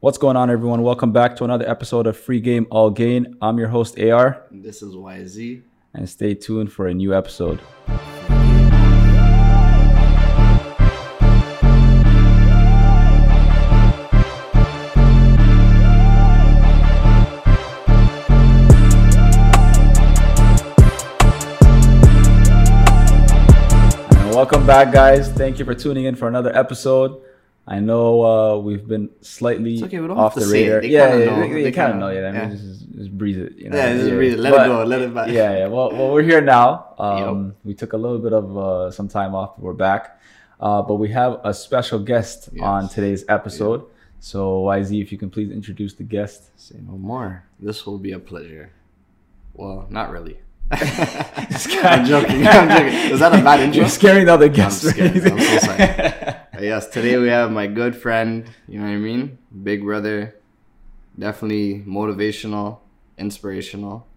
What's going on, everyone? Welcome back to another episode of Free Game All Gain. I'm your host, AR, This is YZ. and stay tuned for a new episode. And welcome back, guys. Thank you for tuning in for another episode. I know uh, we've been slightly It's okay, we don't off have the to it. radar. They yeah, kinda yeah, know. they, They they kind of know. Yeah, I mean, yeah. just, just breathe it. You know? Yeah, just read it. Let But- it go. Let it back. yeah, yeah. Well, well, we're here now. Um, We took a little bit of uh, some time off. but We're back, uh, but we have a special guest Yes. on today's episode. So, YZ, if you can please introduce the guest. Say no more. This will be a pleasure. Well, not really. I'm joking. I'm joking. Is that a bad intro? You're scaring the other I'm guests. scared. I'm so sorry. Uh, yes, today we have my good friend. You know what I mean? Big brother. Definitely motivational, inspirational,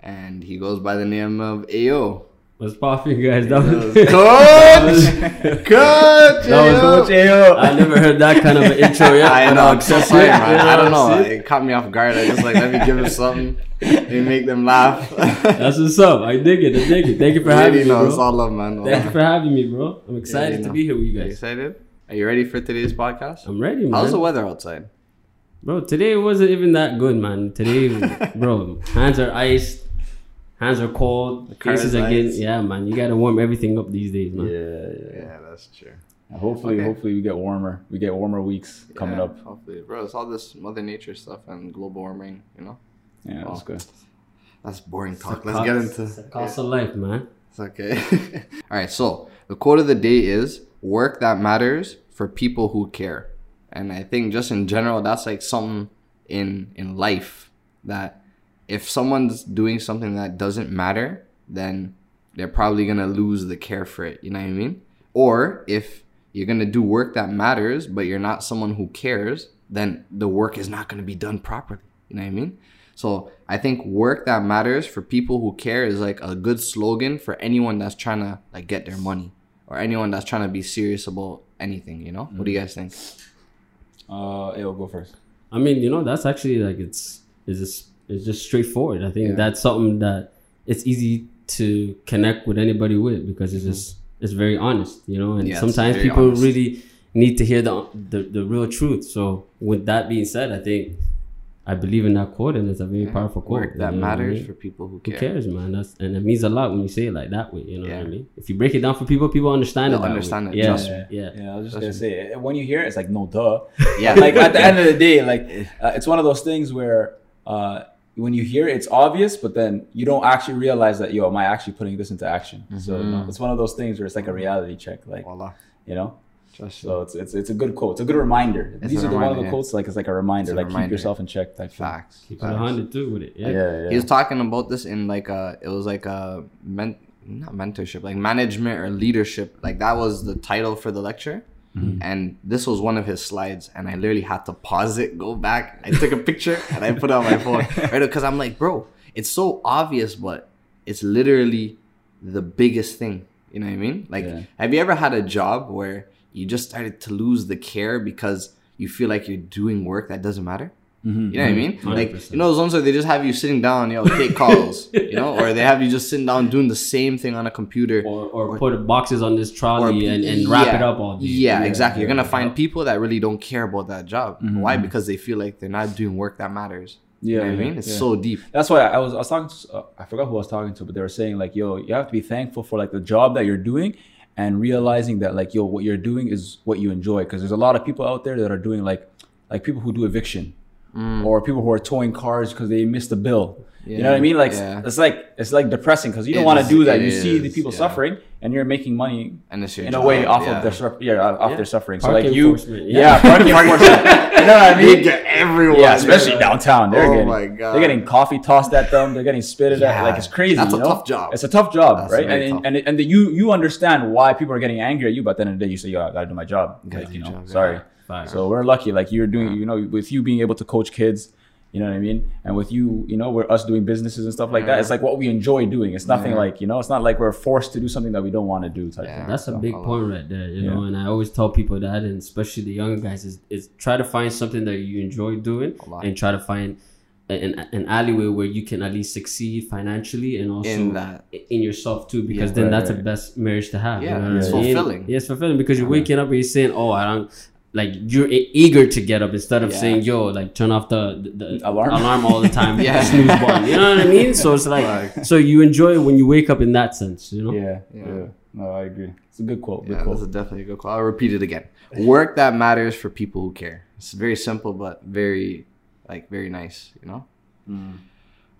and he goes by the name of Ayo. What's popping, guys? That was, Coach, Coach, that was. Coach Ayo. I never heard that kind of an intro yet. I know. I'll I'm so accept sorry, it, man. I don't know. It caught me off guard. I just like let me give him something. They make them laugh. That's what's up. I dig it. I dig it. Thank you for having Really, me, no, it's bro. all love, man. Thank you for having me, bro. I'm excited you to know. be here with you You guys. excited? Are you ready for today's podcast? I'm ready, man. How's the weather outside? Bro, today wasn't even that good, man. Today, bro, hands are iced, hands are cold, car faces are getting. Yeah, man. You gotta warm everything up these days, man. Yeah, yeah. Yeah, that's true. Hopefully, Okay. hopefully we get warmer. We get warmer weeks coming up. Hopefully, bro. It's all this Mother Nature stuff and global warming. You know, Yeah, that's Oh. good. that's boring talk. Let's the get cost- into. it's the cost of life, man. It's okay. All right. So the quote of the day is work that matters for people who care. And I think just in general, that's like something in in life that if someone's doing something that doesn't matter, then they're probably gonna lose the care for it. You know what I mean? Or if you're gonna do work that matters, but you're not someone who cares, then the work is not gonna be done properly. You know what I mean? So I think work that matters for people who care is like a good slogan for anyone that's trying to like get their money or anyone that's trying to be serious about anything. You know? What do you guys think? Uh, it'll go first. I mean, you know, that's actually like it's it's just it's just straightforward. I think Yeah. that's something that it's easy to connect with anybody with because it's just it's very honest, you know. And Yeah, sometimes people honest. really need to hear the, the the real truth. So with that being said, I think I believe in that quote, and it's a very powerful quote. Work you that know what I matters mean? for people who Who cares, man? That's and it means a lot when you say it like that way. You know what I mean? If you break it down for people, people understand They'll it. that way. understand it, Yeah, trust yeah, yeah. Yeah, I was just That's gonna say when you hear it, it's like no duh. Yeah. like at the end of the day, like uh, it's one of those things where uh, when you hear it, it's obvious, but then you don't actually realize that yo, am I actually putting this into action? So no, mm-hmm. it's one of those things where it's like a reality check, like Voila. you know. Trust you. So it's it's it's a good quote. It's a good reminder. It's These a are the one of the yeah. quotes like it's like a reminder, It's a like keep yourself in check type thing. Facts. Keep it Facts. a hundred too with it. Yeah. Yeah, yeah. He was talking about this in like a it was like a men not mentorship like management or leadership like that was the title for the lecture Mm-hmm. and this was one of his slides and I literally had to pause it go back. I took a picture and I put it on my phone. Right because I'm like bro it's so obvious but it's literally the biggest thing. You know what I mean? Like Yeah. have you ever had a job where you just started to lose the care because you feel like you're doing work that doesn't matter Mm-hmm. you know what I mean? Like 100%. you know those ones where they just have you sitting down, yo, take calls, you know, or they have you just sitting down doing the same thing on a computer. Or, or, put boxes on this trolley Or- and, and wrap yeah. it up all day. Yeah, Yeah, exactly. You're gonna find people that really don't care about that job. Mm-hmm. Why? Because they feel like they're not doing work that matters. Yeah, you know what I mean? It's yeah. so deep. That's why I was I was talking to uh, I forgot who I was talking to, but they were saying like, yo, you have to be thankful for like the job that you're doing and realizing that like, yo, what you're doing is what you enjoy. Because there's a lot of people out there that are doing like like people who do eviction Mm. or people who are towing cars because they missed a bill. You know what I mean? Like yeah. it's like it's like depressing because you don't want to do that. it You see the people yeah. suffering and you're making money And it's your in a way off yeah. of their suff- yeah off Yeah. their suffering. So like you, yeah, yeah. parking enforcement. You know what I mean? They get everyone. Yeah, especially downtown. They're Oh getting, my God. they're getting coffee tossed at them. They're getting spitted Yeah. at. Like it's crazy. That's you a tough job. It's a tough job, That's right? very And tough. and and the, you you understand why people are getting angry at you, but at the end of the day, you say, "Yo, I gotta do my job." Gotta Like, you know, sorry. Facts. So we're lucky. Like you're doing, you know, with you being able to coach kids, You know what I mean? And with you, you know, we're us doing businesses and stuff like that. It's like what we enjoy doing. It's nothing Yeah. like you know. It's not like we're forced to do something that we don't want to do. Type Yeah. thing. That's a So- big I love point right there, you know. And I always tell people that, and especially the younger guys, is, is try to find something that you enjoy doing, and try to find an, an alleyway where you can at least succeed financially and also In that. in yourself too, because Yeah. then Right, that's right. the best marriage to have. Yeah, you know it's what I mean? fulfilling. Yeah, it's fulfilling because you're waking up and you're saying, "Oh, I don't." Like you're eager to get up instead of Yeah. saying, "Yo, like turn off the, the, the Alarm. alarm. all the time." Yeah. yeah, snooze button. You know what I mean? So it's like, Like- so you enjoy it when you wake up in that sense. You know? Yeah, Yeah. yeah. No, I agree. It's a good quote. Good Yeah, quote. this is definitely a good quote I'll repeat it again. Work that matters for people who care. It's very simple, but very, like, very nice. You know. Mm.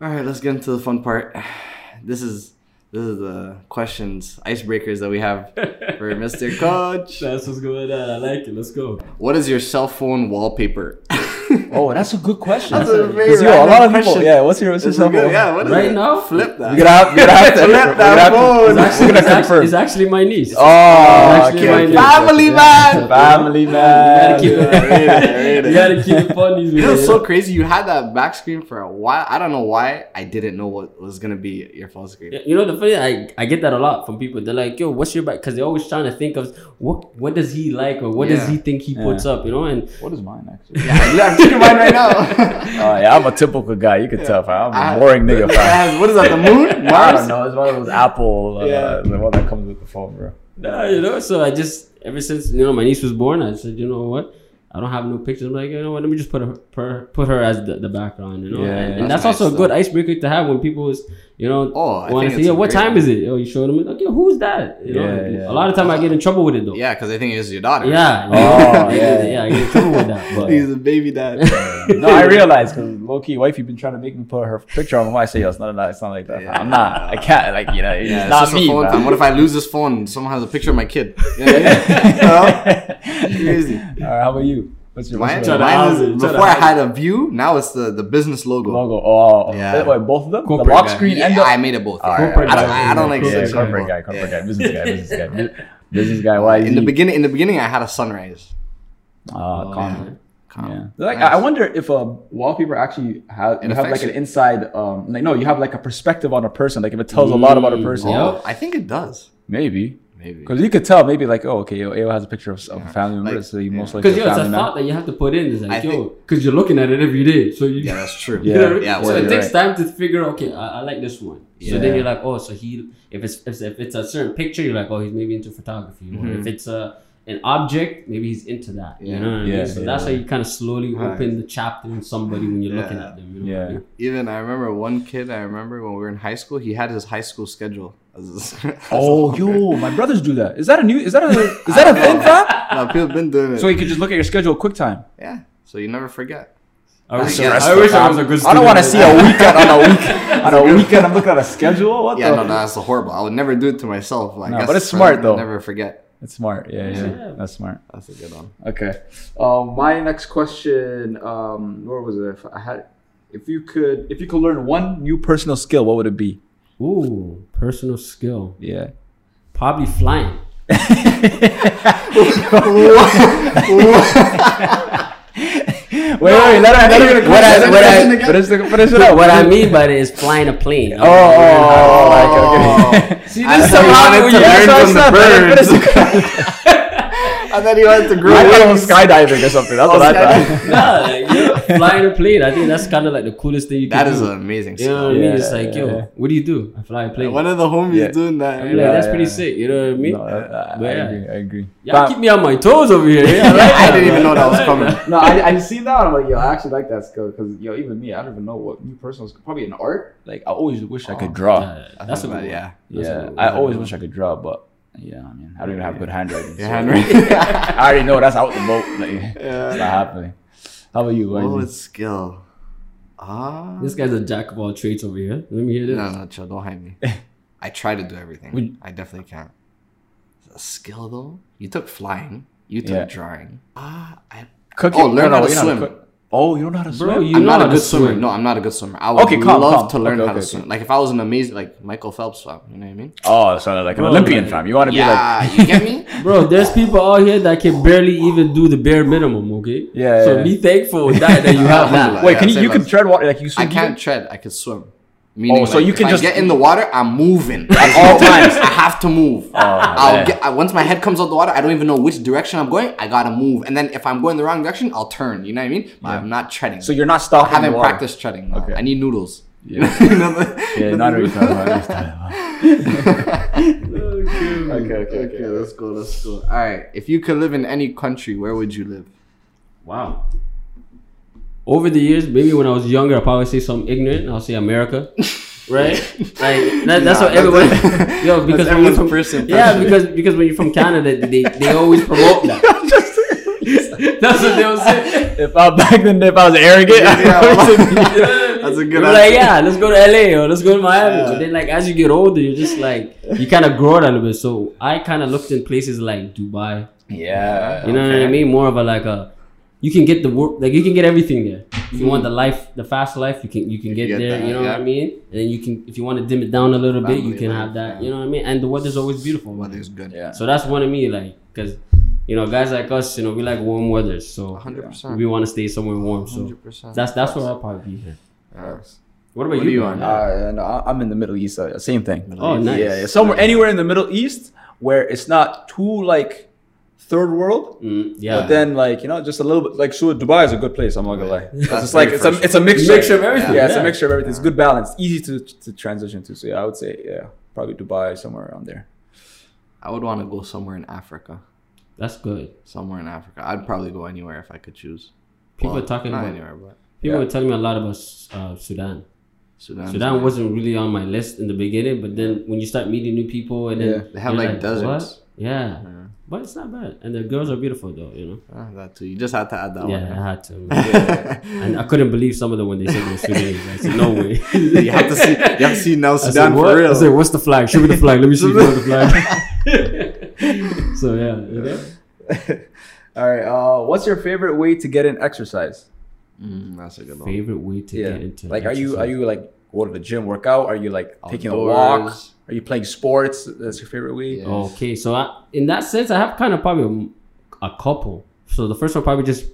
All right, let's get into the fun part. This is this is the questions, icebreakers that we have for Mr. Coach. That's what's going on. I like it. Let's go. What is your cell phone wallpaper? Oh, that's a good question. That's a very 'Cause, yo, a lot of people. question. Yeah, what's your what's your cell good. phone? Yeah, what is Right it? now? flip that. We're gonna have, we're gonna have to. Flip that gonna have to- phone. we're It's actually, gonna it's, actually, confirm. it's actually my niece. Oh, actually okay, my niece. Family man. Family You gotta man. keep it. Yeah, rate it, rate You gotta keep it funny. You know, it's so crazy. You had that back screen for a while. I don't know why. I didn't know what was gonna be your phone screen. You know the funny, I, I get that a lot from people. They're like, "Yo, what's your back?" Because they're always trying to think of what what does he like or what does he think he puts up, you know? And What is mine actually? Yeah, I'm mine right now. Oh yeah, I'm a typical guy. You can tell. fam. I'm I- a boring nigga. It fam. has- What is that? The moon? I don't know. It's one of those Apple. Uh, Yeah. the one that comes with the phone, bro. nah, you know, so I just ever since you know my niece was born, I said, you know what, I don't have no pictures. I'm like, you know what, let me just put her, put her as the, the background, you know. Yeah, and, yeah. and That's that's, also nice, a good icebreaker to have when people is, you know, Oh, I want to see, a yeah, what time one. is it? Oh, you showed them, like, yo, who's that? You know, Yeah, yeah. a lot of time I get in trouble with it though. Yeah, because I think it's your daughter. Yeah. Oh, know, yeah. yeah, I get in trouble with that. But He's a baby dad. no, I realize because low key, wife, you've been trying to make me put her picture on my. I say, yo, it's not, it's not like that. Yeah. I'm not. I can't. Like you know, it's Yeah, not just a me. phone time. What if I lose this phone? and Someone has a picture of my kid. You know what I mean? Crazy. All right, how about you? What's your, what's Mine, your to mine house it, is, try to before I had a view, now it's the, the business logo. logo? Oh, Yeah. Wait, both of them? Corporate the lock guy. screen Yeah, and the. I made it both. All yeah. right, Corporate I, don't, guy. I don't like yeah, searching corporate guy, corporate yeah. guy, business guy, business guy, Bu- business guy. Why In the beginning, in the beginning, I had a sunrise. Uh, calm. yeah. Calm. Yeah. Like Nice. I I wonder if a wallpaper actually has you have like an inside um like no you have like a perspective on a person like if it tells a lot about a Mm, person yeah. Oh, I think it does. maybe Maybe. because you could tell maybe like oh okay yo, Ayo has a picture of, of a family member Like, so he most likely Because a yo, it's a thought man. that you have to put in. It's I like yo, because you're looking at it every day, so you. Yeah, that's true. Yeah. You know what Yeah, so it takes right. time to figure. Okay, I, I like this one. So Yeah. then you're like, oh, so he if it's if, if it's a certain picture, you're like, oh, he's maybe into photography. Or Mhm. if it's a an object, maybe he's into that. You Yeah. know what I mean? Yeah, So yeah, that's how you kind of slowly Right. open the chapter in somebody when you're looking at them. You know Yeah. I mean? Even I remember one kid. I remember when we were in high school. He had his high school schedule. oh yo my brothers do that is that a new is that a is that a thing fam no, people have been doing it. so you could just look at your schedule quick time yeah, so you never forget. I wish, Yeah, I, wish I was a good. student. I don't want to see a weekend on a week on a weekend I'm looking at a schedule what Yeah, the no, no, that's horrible. I would never do it to myself. Like, No, but it's for smart, them, though. Never forget. It's smart yeah, yeah Yeah. that's smart That's a good one. Okay. Um, my next question, um, where was it? If I had, if you could, if you could learn one new personal skill, what would it be? Ooh, personal skill. Yeah. Probably flying. Wait, wait, wait, let her, let her, What I- what I- finish, the- finish it up. what I mean by it is flying a plane. Oh, oh, oh, oh like, okay. See, I this is thought you somehow wanted when to learn from the stuff, Let her birds. Finish then I thought he wanted to grow I thought it was skydiving or something. That's what I thought. Nah, like, you know, flying a plane. I think that's kind of like the coolest thing you can That do. is an amazing You know skill. what I mean? Yeah, It's like, yo, what do you do? I fly a plane. One of the homies Yeah. doing that. I'm like, that's yeah, pretty sick. You know what I mean? No, I, I, I But yeah. agree. I agree. Y'all But- keep me on my toes over here. Yeah, I, like I that, didn't even bro. know that was coming. no, I, I see that. I'm like, yo, I actually like that skill because, yo, even me, I don't even know what new personal skill. Probably in art. Like, I always wish I could oh, draw. Yeah, that's a good one. yeah. That's a Yeah, good one. I always wish I could draw, but yeah, I mean, I don't even have good handwriting. Your so- handwriting. I already know that's out the boat. Like, Yeah. It's not happening. How about you? What Isaac? was skill? Ah. This guy's a jack of all trades over here. Let me hear this. No, no, chill. Don't hide me. I try to do everything. Would- I definitely can't. A skill though? You took flying. You took Yeah. drawing. Ah, I Cooking. Oh, learn no, how to swim. cook- Oh, you don't know how to swim? Bro, you I'm know not a good swimmer. swim. No, I'm not a good swimmer. I would Okay, calm, love calm. to learn Okay, how to okay, swim. okay. Like if I was an amazing, like Michael Phelps, fam, you know what I mean? oh, so like an Bro, Olympian like- fam. You want to be like Yeah, you get me? Bro, there's people out here that can barely even do the bare minimum, okay? Yeah, So yeah. be thankful that, that you have that. Wait, Yeah, can you same you can as- tread water like you I swim? can't tread. I can swim. Meaning, Oh, so like, you can I just- get in the water. I'm moving At all times. I have to move. Oh, I'll get I, once my head comes out the water. I don't even know which direction I'm going. I gotta move, and then if I'm going the wrong direction, I'll turn. You know what I mean? But Yeah. I'm not treading. So you're not I stopping. haven't the water. practiced treading. No. Okay. I need noodles. Yeah. You know Yeah, not really talking about. what you're talking about. okay, okay, okay. Let's go. Let's go. All right. If you could live in any country, where would you live? Wow. Over the years, maybe when I was younger, I'll probably say something ignorant. I'll say America. Right? Like that, that's Nah, what everybody that's- Yo, because when you're from impression. Yeah, because because when you're from Canada, they, they always promote that. that's what they'll say. If I back then, if I was arrogant, Yeah, I That's a good You're like, yeah, let's go to LA or let's go to Miami. Yeah. But then, like, as you get older, you're just like, you kind of grow it a little bit. So I kind of looked in places like Dubai. yeah, You know what I mean? More of a like a, you can get the work, like you can get everything there. If you want the life, the fast life, you can you can get, get there. that, you know yeah. what I mean? And then you can, if you want to dim it down a little bit, you can life, have that. yeah. You know what I mean? And the weather's always beautiful. Weather's good. Yeah. So that's one of me, like, cause you know, guys like us, you know, we like warm weather, so 100%. we want to stay somewhere warm. So 100%. that's that's where I'll probably be here. Yeah. What about What you? you on? Uh, no, I- I'm in the Middle East. Uh, same thing. Oh, nice. Yeah, yeah, somewhere, anywhere in the Middle East where it's not too like third world, Mm, yeah. but then like you know, just a little bit. Like so, Dubai is a good place. I'm not gonna lie. It's just like it's a it's a mixture, Mixture of everything, Yeah, it's a mixture of everything. It's good balance, easy to to transition to. So yeah, I would say yeah, probably Dubai somewhere around there. I would want to go somewhere in Africa. That's good. Somewhere in Africa. I'd probably go anywhere if I could choose. People are talking not about- anywhere, but People Yeah. were telling me a lot about uh, Sudan. Sudan. Sudan wasn't really on my list in the beginning, but then when you start meeting new people and then Yeah. They have you're like, "What?" deserts. Yeah. Yeah. But it's not bad, and the girls are beautiful though. You know. Ah, that too. You just had to add that yeah, I had to. and I couldn't believe some of them when they said they were Sudanese. I said, no way. you have to see. You have to see now I said, Sudan for real. I said, what's the flag? Show me the flag. Let me see you the flag. so yeah, you know? All right. Uh, what's your favorite way to get in exercise? Mm, that's a good one. favorite way to Yeah. get into Like, are you are you like go to the gym, work out? Are you like taking a walk? Are you playing sports? That's your favorite way. Yeah. Okay, so I, in that sense, I have kind of probably a, a couple. So the first one probably just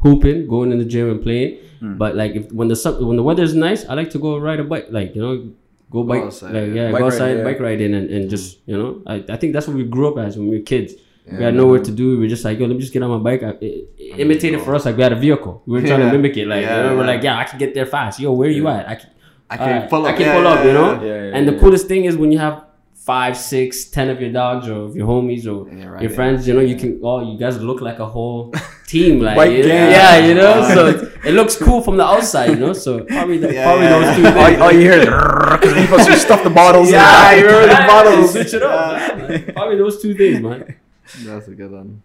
hooping, going in the gym and playing. Hmm. But like if when the sun, when the weather is nice, I like to go ride a bike. Like you know, go bike, outside, like yeah. yeah, Bike go ride, outside, yeah. bike riding, and, and just you know, I, I think that's what we grew up as when we were kids. we had nowhere to do. We were just like, yo, let me just get on my bike. I, it, it imitated for us like we had a vehicle. We were trying Yeah. to mimic it. Like Yeah, you know, we're like, yeah, I can get there fast. Yo, where you at? I can, I can Alright, pull up. I can Yeah, pull yeah, up, you know. yeah. Yeah, yeah, and the yeah. coolest thing is when you have five, six, ten of your dogs or your homies or And you're your riding. friends, you know, you can. Oh, you guys look like a whole team, like Bike you know? gang. yeah, you know. Yeah. So it, it looks cool from the outside, you know. So probably the, Yeah, probably yeah, those two yeah. things. all, all you hear is because people you stuff the bottles. Yeah, the- you remember the bottles. Switch it up. man. Probably those two things, man. That's a good one.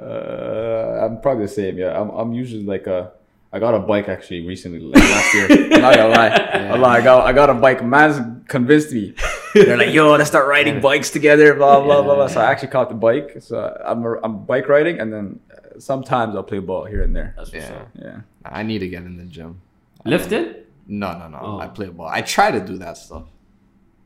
Uh, I'm probably the same. Yeah, I'm. I'm usually like a. I got a bike actually recently, like last year. I'm not gonna lie. I'm like, I got. I got a bike. Man's convinced me. They're like, yo, let's start riding bikes together. Blah blah blah blah. So I actually caught the bike. So I'm. a- I'm bike riding, and then uh, sometimes I'll play ball here and there. That's Yeah. up. Yeah. I need to get in the gym. Lifted? No, no, no. Oh. I play ball. I try to do that stuff.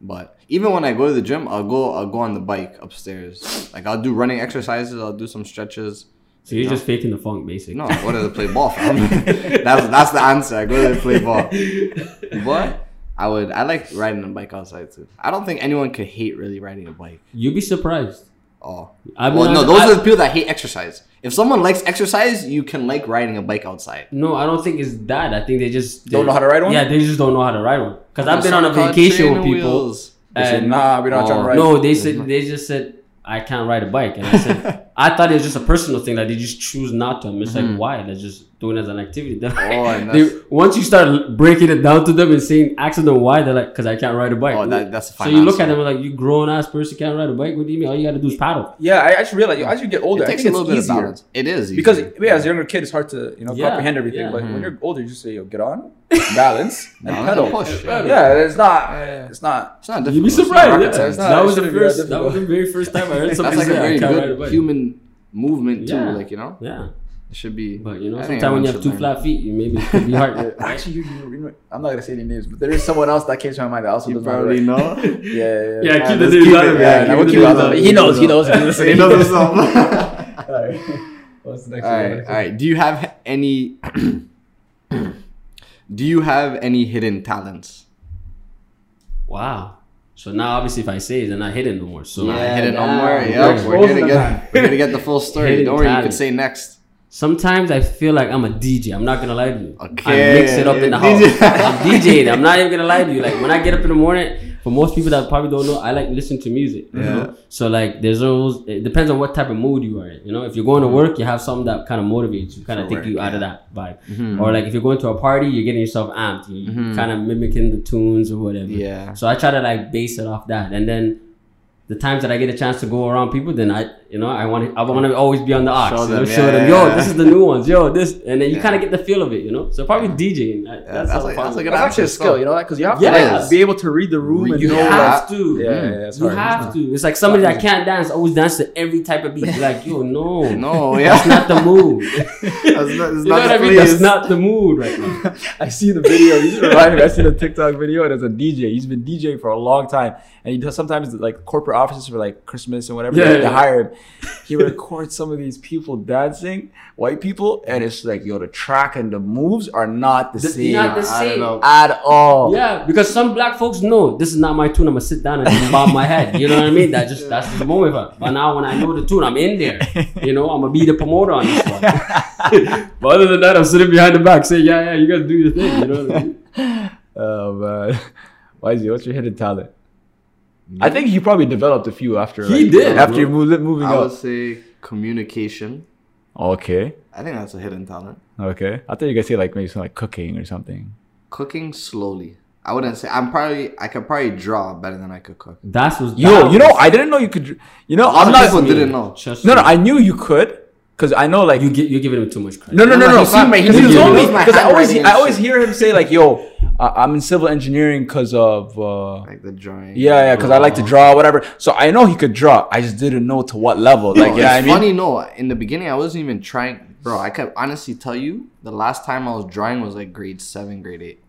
But even when I go to the gym, I'll go I'll go on the bike upstairs. Like I'll do running exercises, I'll do some stretches. So you're No. just faking the funk, basically. No, I go to play ball, fam. that's that's the answer. I go there to play ball. But I would I like riding a bike outside too. I don't think anyone could hate really riding a bike. You'd be surprised. Oh. I mean, well, no, those I- are the people that hate exercise. If someone likes exercise, you can like riding a bike outside. No, I don't think it's that. I think they just Don't know how to ride one? Yeah, they just don't know how to ride one. Because I've been on a vacation with people. wheels. They said, nah, we're not trying to Oh, ride. no, they said they just said I can't ride a bike, and I said I thought it was just a personal thing that they just choose not to. I'm just like, mm-hmm. why? They're just doing as an activity. They're Oh, and they, once you start breaking it down to them and saying, asking them why, they're like, because I can't ride a bike. Oh, that- that's a so fine you look answer. at them like, you grown ass person can't ride a bike. What do you mean? All you got to do is paddle. Yeah, I actually realize as you get older, It I takes think a it's little bit of balance. It is Because easier. yeah, as a younger kid, it's hard to you know Yeah, comprehend everything. yeah. But Mhm. when you're older, you just say, "Yo, get on, balance, and Balance pedal." push, Yeah. yeah. it's not. It's not. It's not difficult. You'd be surprised. rocket Yeah. not- that was the shouldn't be that first. That was the very first time I heard That's somebody like a say very can't ride a good bike. human movement too. Yeah. Like you know, Yeah. It should be. But you know, I sometimes when you have two flat feet, you maybe it could be hard. Actually, you, you, you, I'm not gonna say any names, but there is someone else that came to my mind that also You does not probably work. know. Yeah, yeah, Yeah, Yeah, keep the let's names keep out of it. yeah, Keep we'll the keep it out out of of it. it. He knows, he knows. He knows himself. All right. What's the next all right, all right. Do you have any? do you have any hidden talents? Wow. So now, obviously, if I say it, they're not hidden no more. So Yeah, hidden no now more. we're Yeah, we're exposing gonna get we're gonna get the full story. Hidden Don't worry, you can say next. Sometimes I feel like I'm a DJ. I'm not gonna lie to you. Okay, I mix it up in the house. I'm DJing. I'm not even gonna lie to you. Like when I get up in the morning, for most people that probably don't know, I like listen to music. You Yeah. know? So like there's always it depends on what type of mood you are in. You know, if you're going to work, you have something that kind of motivates you, kind of take you work, out of that vibe. Or like if you're going to a party, you're getting yourself amped. You Mhm. kind of mimicking the tunes or whatever. Yeah. So I try to like base it off that, and then the times that I get a chance to go around people, then I, you know, I want to, I want to always be on the ox. Show you know, them, show yeah, them, yo, yeah. this is the new ones, yo, this, and then you Yeah. kind of get the feel of it, you know. So probably DJing. I- that's how like- fun that's like an That's actually a skill, you know, that? because you have to like, be able to read the room and You you know. have that- to. Yeah, yeah, yeah, mm. it's You have to. It's like somebody that can't dance always dance to every type of beat. You're like, yo, no, No, yeah. that's not the mood. That's not, that's you know not what I the mean? That's not the mood right now. I see the video. You just reminded me. I see the TikTok video, and there's a DJ. He's been DJing for a long time, and he does sometimes like corporate offices for like Christmas and whatever. Yeah, they, they yeah. hire him. He records some of these people dancing, white people, and it's like yo, the track and the moves are not the The- same not the I same. don't know. at all. Yeah, because some black folks know this is not my tune. I'm gonna sit down and bob my head. You know what I mean? That just that's the moment. For, but now when I know the tune, I'm in there. You know, I'm gonna be the promoter on this one. but other than that, I'm sitting behind the back saying, "Yeah, yeah, you gotta do your thing." You know what I mean? Oh man, Wisey, what's your hidden talent? I think he probably developed a few after. He like, did, after bro. you moved moving I would up. say communication. Okay, I think that's a hidden talent. okay. I thought you guys say like maybe something like cooking or something. Cooking slowly. I wouldn't say. I'm probably. I could probably draw better than I could cook. That's what. Yo, that you know, I didn't know you could. You know, I'm not. people didn't know. Trust No, no. I knew you could, because I know like you get you're giving him too much credit. No, no, no, No, no. no, he seen my- he Because told me because I always I always hear him say like, "Yo, uh, I'm in civil engineering because of uh, Like the drawing. yeah, yeah, because I like to draw, whatever." So I know he could draw. I just didn't know to what level. Like, Bro, you know I mean? funny, no. In the beginning, I wasn't even trying, bro. I could honestly tell you, the last time I was drawing was like grade seven, grade eight.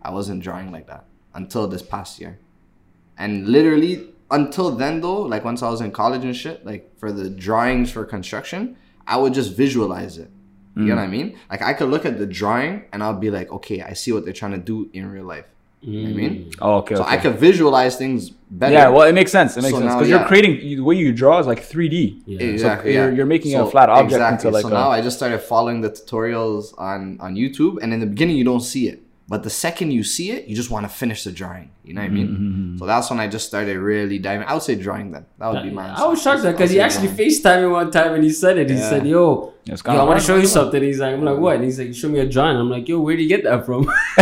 I wasn't drawing like that until this past year, and literally until then, though, like once I was in college and shit, like for the drawings for construction, I would just visualize it. You know what I Mm. mean? Like I could look at the drawing and I'll be like, okay, I see what they're trying to do in real life. You know what I mean? Oh, okay. So okay. I could visualize things better. yeah, well, it makes sense. It makes So sense because yeah. you're creating you- the way you draw is like 3D. Yeah. Exactly. you're- yeah. you're making a flat object into, like, so a- now I just started following the tutorials on on YouTube, and in the beginning you don't see it, but the second you see it, you just want to finish the drawing. You know what I mean? Mm-hmm, So that's when I just started really diving. I would say drawing then. That would be my. I was shocked answer. because he actually say FaceTimed me one time and he said it. He Yeah. said, Yo, yo I want to show you something. He's like, I'm like, what? And he's like, show me a drawing. I'm like, yo, where do you get that from?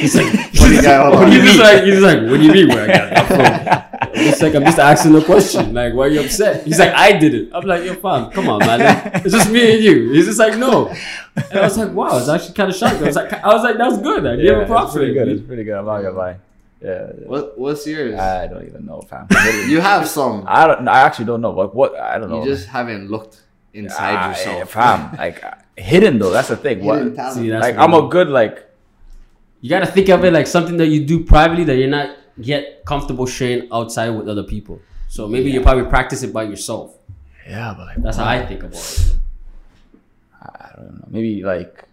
he's like, Funny guy, hold on. he's just like, he's like, what do you mean where I got that from? It's like I'm just asking a question. Like, why are you upset? He's like, I did it. I'm like, yo, fam, come on, man. Like, it's just me and you. He's just like, no. And I was like, wow, it's actually kind of shocking. I was like, I was like, that's good. I give Yeah, him props it's pretty it. good. It's pretty good. I'm not gonna lie. Yeah. What What's yours? I don't even know, fam. you have some. I don't. I actually don't know. What? What? I don't know. You just haven't looked inside Ah, yourself. yeah, fam. Like hidden though. That's the thing. Hidden What? talent. See, that's Like I'm a good like. You gotta think of it like something that you do privately that you're not yet comfortable sharing outside with other people. So maybe you probably practice it by yourself. Yeah, but like That's how I think about it. I don't know. Maybe like,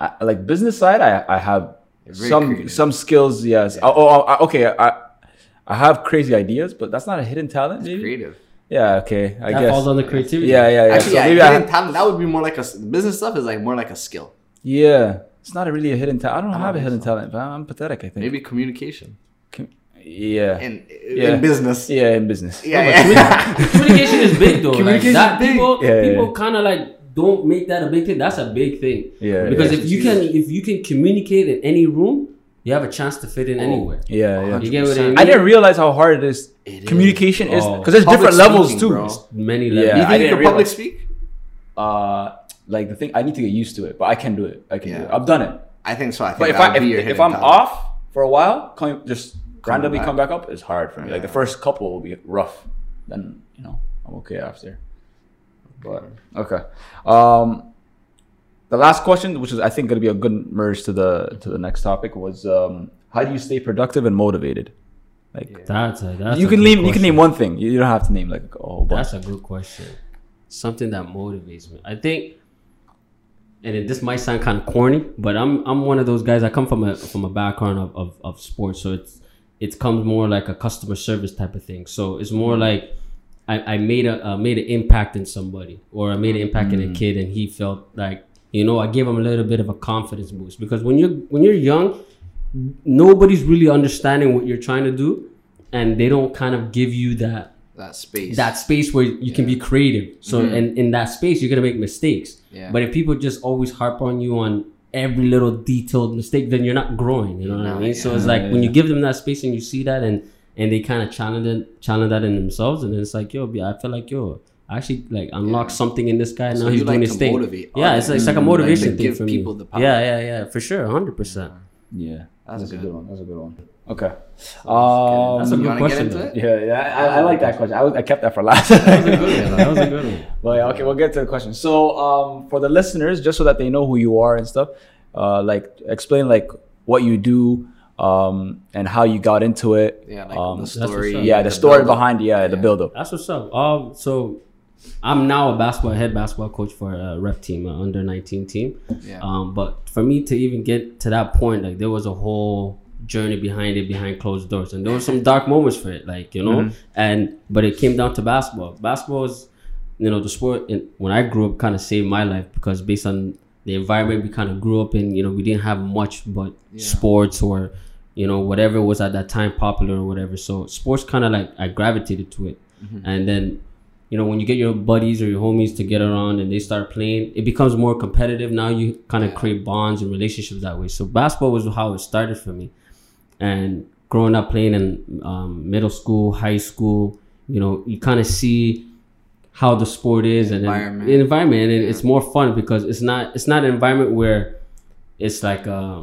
I, like business side. I I have very some creative. some skills. Yes. Oh, oh, oh, okay. I I have crazy ideas, but that's not a hidden talent. Maybe. Creative. Yeah. Okay. I guess. that guess. falls under creativity. yeah. Yeah. Yeah. Actually, so yeah, maybe I. hidden talent. That would be more like a business stuff. Is like more like a skill. Yeah. It's not a really a hidden talent. I don't I don't have a hidden so. talent, but I'm pathetic. I think. Maybe communication Com- Yeah. in Yeah. in business. yeah. In business. Yeah, but yeah. Communication is big though. Like Communication that is big. people Yeah, yeah, people yeah. kind of like don't make that a big thing. That's a big thing. Yeah. Because yeah. if you can if you can communicate in any room, you have a chance to fit in anywhere. Yeah. Yeah. You get what I mean? I didn't realize how hard it is. It is. Communication is Oh. because there's Public different levels speaking, too. bro. Many Yeah. levels. Do you I think you didn't can public speak? Uh, like the thing, I need to get used to it, but I can do it. I can do it. I've done it. I think so. I think But if I if, if I'm talent. off for a while, coming just randomly back. come back up is hard for me. Like the first couple will be rough. Then you know I'm okay after. But okay. Um, the last question, which is I think going to be a good merge to the to the next topic, was um, how do you stay productive and motivated? Like That's a that's you can name you can name one thing. You you don't have to name like a whole bunch. That's a good question. Something that motivates me. I think, and it, this might sound kind of corny, but I'm I'm one of those guys. I come from a from a background of, of, of sports, so it's it comes more like a customer service type of thing. So it's more like I, I made a uh, made an impact in somebody, or I made an impact in a kid, and he felt like you know I gave him a little bit of a confidence boost because when you're when you're young, nobody's really understanding what you're trying to do, and they don't kind of give you that That space. that space where you can be creative. So and in that space you're gonna make mistakes. Yeah. But if people just always harp on you on every little detailed mistake, then you're not growing. You know what I No, mean? So it's like when you give them that space and you see that and and they kind of challenge it, challenge that in themselves, and it's like yo, I feel like yo. I actually like unlock Yeah. something in this guy. So now he's doing like his to thing. motivate yeah, it's, others. it's like a motivation Like thing give for me. people the power. Yeah, yeah, yeah, for sure, hundred percent. yeah, That's that's, a good. good one. That's a good one. Okay. That's Um, That's a good question, Get into it? yeah, yeah, I, I like that question. I, was, I kept that for last. That was a good one. That was a good one. Well, yeah, okay, we'll get to the question. So, um, for the listeners, just so that they know who you are and stuff, uh, like explain like what you do, um, and how you got into it. Yeah, like um, the story. yeah, the story build-up. behind yeah, the Yeah. build up. That's what's up. Um, so I'm now a basketball head basketball coach for a rep team, a under 19 team. Yeah. Um, but for me to even get to that point, like there was a whole journey behind it, behind closed doors, and there were some dark moments for it, like you know. And but it came down to basketball. Basketball is, you know, the sport. In, when I grew up, kind of saved my life because based on the environment we kind of grew up in, you know, we didn't have much but sports or you know whatever was at that time popular or whatever. So sports kind of like I gravitated to it, and then you know when you get your buddies or your homies to get around and they start playing it becomes more competitive. Now you kind of create bonds and relationships that way. So basketball was how it started for me. And growing up playing in um, middle school high school you know you kind of see how the sport is and then Environment. the environment and it- it's more fun because it's not it's not an environment where it's like uh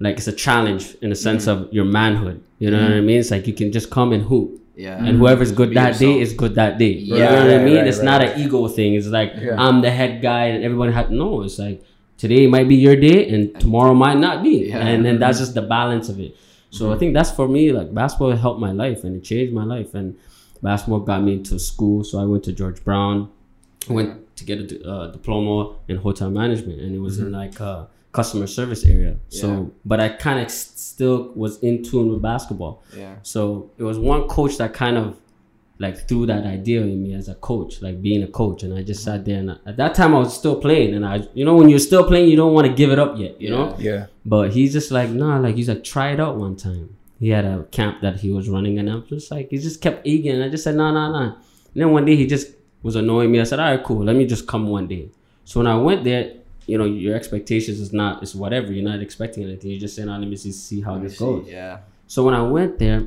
like it's a challenge in the sense Mm-hmm. of your manhood you know what i mean it's like you can just come and hoop Yeah. and whoever's good that day is good that day. You know what I mean? right, it's right, not an ego thing. It's like Yeah. I'm the head guy and everybody had no. It's like today might be your day and tomorrow might not be, Yeah. and then that's just the balance of it. So I think that's for me. Like basketball helped my life and it changed my life. And basketball got me into school, so I went to George Brown. I went to get a uh, diploma in hotel management, and it was in like uh, customer service area. So, Yeah. but I kind of still was in tune with basketball. Yeah. So it was one coach that kind of like threw that idea in me as a coach, like being a coach. And I just sat there and I, at that time I was still playing. And I, you know, when you're still playing, you don't want to give it up yet, you know? Yeah. But he's just like, nah, like he's like, try it out one time. He had a camp that he was running and I'm just like, he just kept egging. And I just said, no, no, no. And then one day he just was annoying me. I said, all right, cool. Let me just come one day. So when I went there, you know, your expectations is not, it's whatever. You're not expecting anything. You're just saying, oh, let me see, see how this goes. Yeah. So when I went there,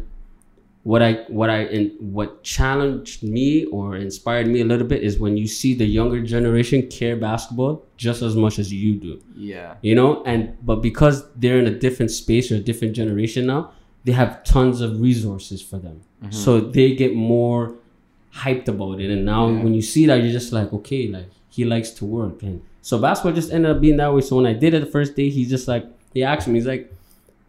what I what I and what challenged me or inspired me a little bit is when you see the younger generation care basketball just as much as you do. Yeah. You know, and but because they're in a different space or a different generation now, they have tons of resources for them. Mm-hmm. So they get more hyped about it. And now Yeah. when you see that, you're just like, okay, like he likes to work. And so basketball just ended up being that way. So when I did it the first day, he's just like, he asked me, he's like,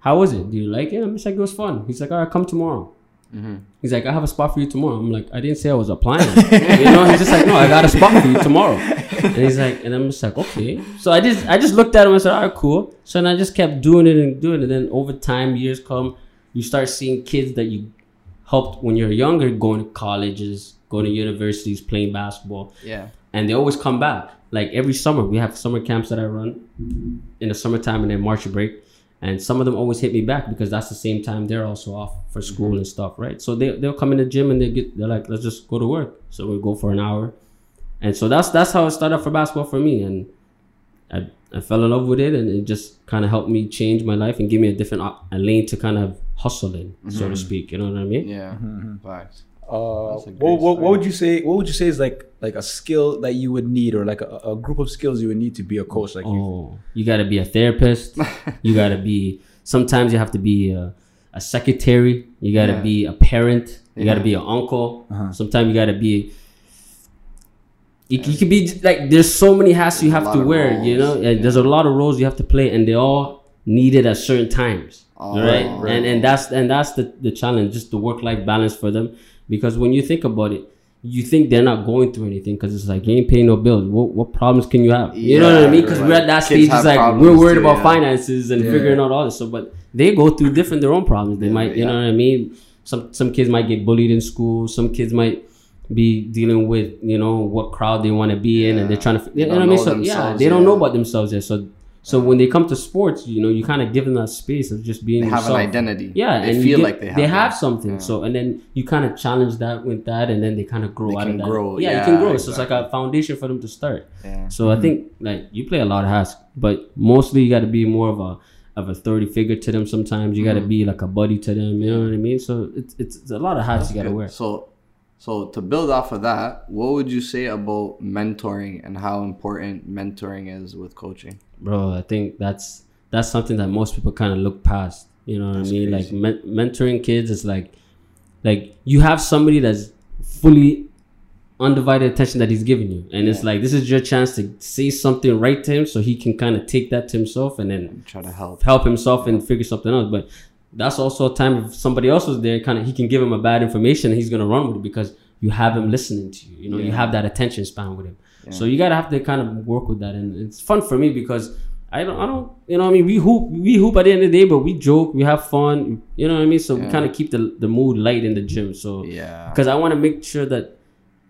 how was it? Do you like it? I'm just like, it was fun. He's like, all right, come tomorrow. Mm-hmm. He's like, I have a spot for you tomorrow. I'm like, I didn't say I was applying. you know, he's just like, no, I got a spot for you tomorrow. And he's like, and I'm just like, okay. So I just, I just looked at him and said, all right, cool. So then I just kept doing it and doing it. And then over time, years come, you start seeing kids that you helped when you're younger, going to colleges, going to universities, playing basketball Yeah. and they always come back. Like every summer, we have summer camps that I run in the summertime and then March break, and some of them always hit me back because that's the same time they're also off for school and stuff, right? So they they'll come in the gym and they get they're like, let's just go to work. So we go for an hour, and so that's that's how it started for basketball for me, and I I fell in love with it, and it just kind of helped me change my life and give me a different a lane to kind of hustle in, so to speak. You know what I mean? Yeah. Mm-hmm. Facts. Uh, That's a great what, what, what would you say? What would you say is like like a skill that you would need, or like a, a group of skills you would need to be a coach? Like you, Oh, you got to be a therapist. you got to be. Sometimes you have to be a, a secretary. You got to Yeah. be a parent. You got to be an uncle. Uh-huh. Sometimes you got to be You, you could be like there's so many hats you There's a have to of wear, you know. roles, And there's a lot of roles you have to play, and they all needed at certain times, Oh, right? right. And and that's and that's the the challenge, just the work life balance for them. Because when you think about it, you think they're not going through anything because it's like you ain't paying no bills. What what problems can you have? You know what I mean? Because right. we're at that Kids stage. It's like we're worried too, about yeah. finances and Yeah. figuring out all this. So, but they go through different their own problems. They Yeah, might, you know what I mean. Some some kids might get bullied in school. Some kids might be dealing with you know what crowd they want to be in, and they're trying to. You know don't what I mean? So yeah, they don't know about themselves yet. So so when they come to sports, you know, you kind of give them that space of just being They have an identity. Yeah, they and you feel get- like they have. they one. have something. Yeah. So and then you kind of challenge that with that, and then they kind of grow They out can of that. grow, Yeah, you can grow. So it's like a foundation for them to start. Yeah. So I think like you play a lot of hats, but mostly you got to be more of a of a authority figure to them. Sometimes you got to Mm-hmm. be like a buddy to them. You know what I mean? So it's it's, it's a lot of hats you got to wear. So, so to build off of that, what would you say about mentoring and how important mentoring is with coaching? Bro i think that's that's something that most people kind of look past you know what That's i mean crazy. like men- mentoring kids is like like you have somebody that's fully undivided attention that he's giving you. And it's like this is your chance to say something right to him so he can kind of take that to himself and then Try to help. help himself and figure something out. But that's also a time if somebody else was there kind of he can give him a bad information and he's gonna run with it because you have him listening to you. You know you have that attention span with him Yeah. so you gotta have to kind of work with that and it's fun for me because I don't, I don't, you know, what I mean, we hoop, we hoop at the end of the day, but we joke, we have fun, you know what I mean. So we kind of keep the the mood light in the gym. So Yeah. because I want to make sure that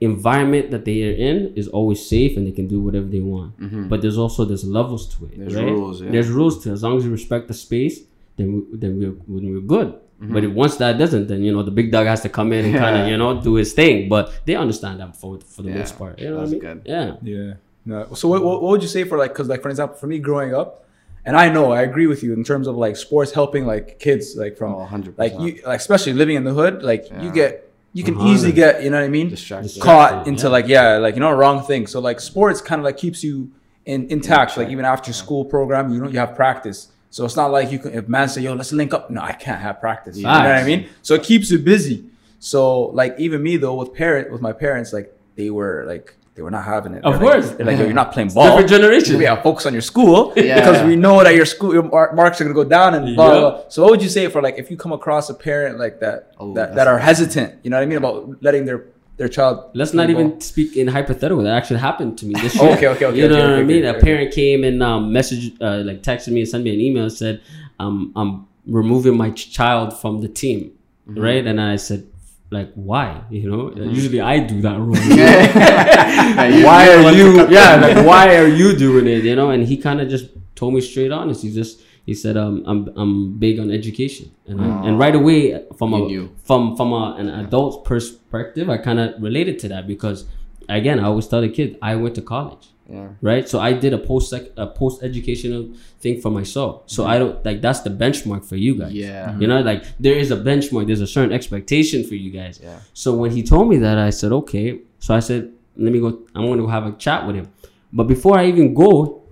environment that they are in is always safe and they can do whatever they want. Mhm. But there's also there's levels to it. There's right? rules, yeah. There's rules to it. as long as you respect the space, then we, then we're when we're good. But if once that doesn't, then you know the big dog has to come in and kind of you know do his thing. But they understand that for for the Yeah, most part. You know that's what I mean? good. Yeah. Yeah. No. So what, what, what would you say for like because like for example for me growing up, and I know I agree with you in terms of like sports helping like kids like from Oh, 100%. like you like especially living in the hood like Yeah. you get you can Uh-huh. easily get you know what I mean Distracted. caught Distracted, into yeah. like yeah like you know wrong thing. So like sports kind of like keeps you in intact like even after school program you know you have practice. So it's not like you can if man say yo let's link up no I can't have practice. You know what I mean? So it keeps you busy. So like even me though with parent with my parents like they were like they were not having it. Of They're like- course. they're like yo, you're not playing ball. Different generation. Yeah, focus on your school Yeah. because we know that your school your marks are gonna go down and blah, blah, blah. So what would you say for like if you come across a parent like that Oh, that, that are hesitant, you know what I mean about letting their their child Let's not ball? even speak in hypothetical. That actually happened to me this year. okay, okay, okay, You know okay, what I mean? okay, a okay. parent came and um, messaged, uh, like texted me and sent me an email and said, um, I'm removing my child from the team, Mm-hmm. right? And I said, like, why? You know, usually I do that role. Yeah, why you're the are you? Yeah, like why are you doing it? You know, and he kind of just told me straight honest. He just he said, um, I'm I'm big on education, and I, and right away from You a knew. from from a, an adult perspective, I kind of related to that because again, I always tell the kid I went to college Yeah. right? So I did a post a post educational thing for myself. So I don't like that's the benchmark for you guys. Yeah. You know, like there is a benchmark, there's a certain expectation for you guys. Yeah. So when he told me that, I said, okay. So I said, let me go. I'm going to have a chat with him. But before I even go,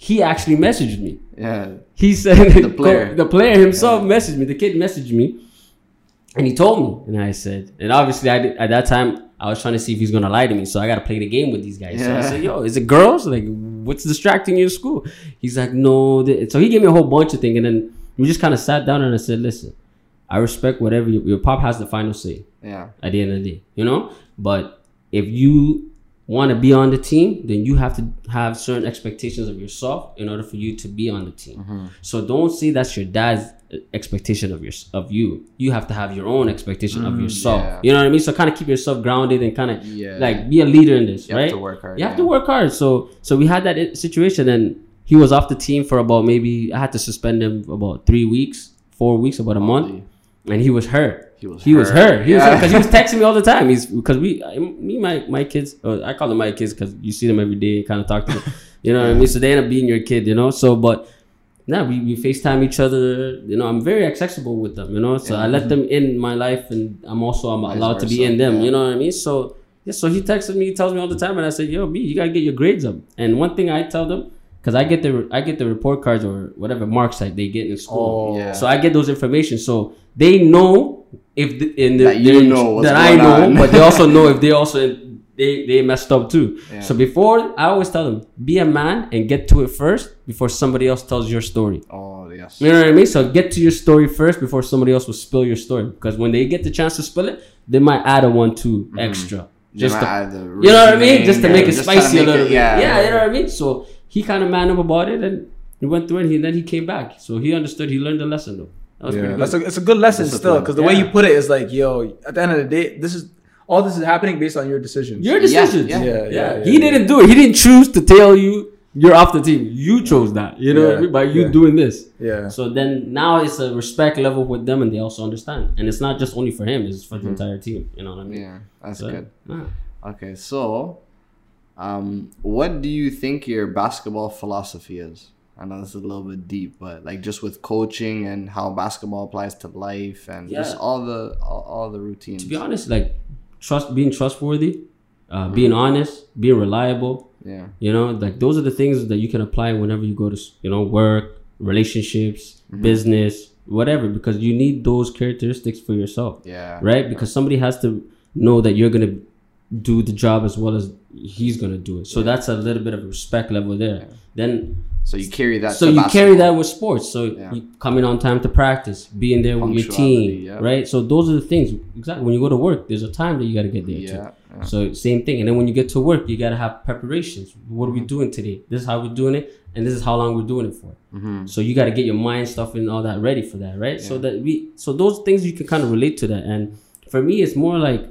he actually messaged me. Yeah. He said The player. the player himself messaged me. The kid messaged me, and he told me. And I said, and obviously, I did, at that time I was trying to see if he's gonna lie to me. So I got to play the game with these guys. So I said, "Yo, is it girls? Like, what's distracting you in school?" He's like, "No." So he gave me a whole bunch of things, and then we just kind of sat down and I said, "Listen, I respect whatever you, your pop has the final say Yeah. at the end of the day, you know. But if you want to be on the team, then you have to have certain expectations of yourself in order for you to be on the team. Mm-hmm. So don't say that's your dad's expectation of your of you. You have to have your own expectation of yourself. Mm, yeah. You know what I mean? So kind of keep yourself grounded and kind of Yeah. like be a leader in this, You right? have to work hard. you have yeah. to work hard. So so we had that situation, and he was off the team for about maybe I had to suspend him about three weeks, four weeks, about a month, and he was hurt. He was He was hurt. He was Yeah. because he was texting me all the time. He's because we, I- me, my my kids. I call them my kids because you see them every day, and kind of talk to them. You know what I mean? So they end up being your kid. You know. So but now we, we FaceTime each other. You know, I'm very accessible with them. You know, so I let mm-hmm. them in my life, and I'm also I'm allowed to be in them. yeah. You know what I mean? So yeah. So he texted me, he tells me all the time, and I said, "Yo, B, you gotta get your grades up." And one thing I tell them. Because I get the I get the report cards or whatever marks that they get in school, Oh. Yeah. so I get those information. So they know if the, in the, That you know that I know, on. but they also know if they also they they messed up too. Yeah. So before I always tell them, be a man and get to it first before somebody else tells your story. Oh yes. You know what I mean? So get to your story first before somebody else will spill your story. Because when they get the chance to spill it, they might add a one two mm-hmm. extra. Just to, might add the you know what I mean? Just to make it spicy a little it- bit. Yeah, Yeah, you know what I mean? So he kind of man up about it and he went through it and then he came back. So he understood. He learned the lesson though. That was Yeah, pretty that's a, it's a good lesson still because the way you put it is like, yo, at the end of the day, this is all this is happening based on your decisions. your decisions. yeah. Yeah, yeah, yeah, yeah, He yeah. didn't do it. He didn't choose to tell you you're off the team. You chose that. You know what I Yeah, mean? By you yeah. doing this. yeah. So then now it's a respect level with them, and they also understand. And it's not just only for him; it's for the entire team. You know what I mean? Yeah, that's So, good. yeah. Okay, so um, what do you think your basketball philosophy is? I know this is a little bit deep, but like just with coaching and how basketball applies to life and just all the all, all the routines. To be honest, like trust, being trustworthy, uh, being honest, being reliable. yeah, You know, like those are the things that you can apply whenever you go to, you know, work, relationships, business, whatever, because you need those characteristics for yourself. yeah, right? Because somebody has to know that you're gonna do the job as well as he's gonna do it. So that's a little bit of a respect level there. Then So you carry that. so to you carry that with sports. So Yeah. you coming on time to practice, being there with your team, right? So those are the things. Exactly. When you go to work, there's a time that you gotta get there too. Yeah, yeah. So same thing. And then when you get to work, you gotta have preparations. What are Mm-hmm. we doing today? This is how we're doing it, and this is how long we're doing it for. Mm-hmm. So you gotta get your mind stuff and all that ready for that, right? So that we, so those things you can kind of relate to that. And for me, it's more like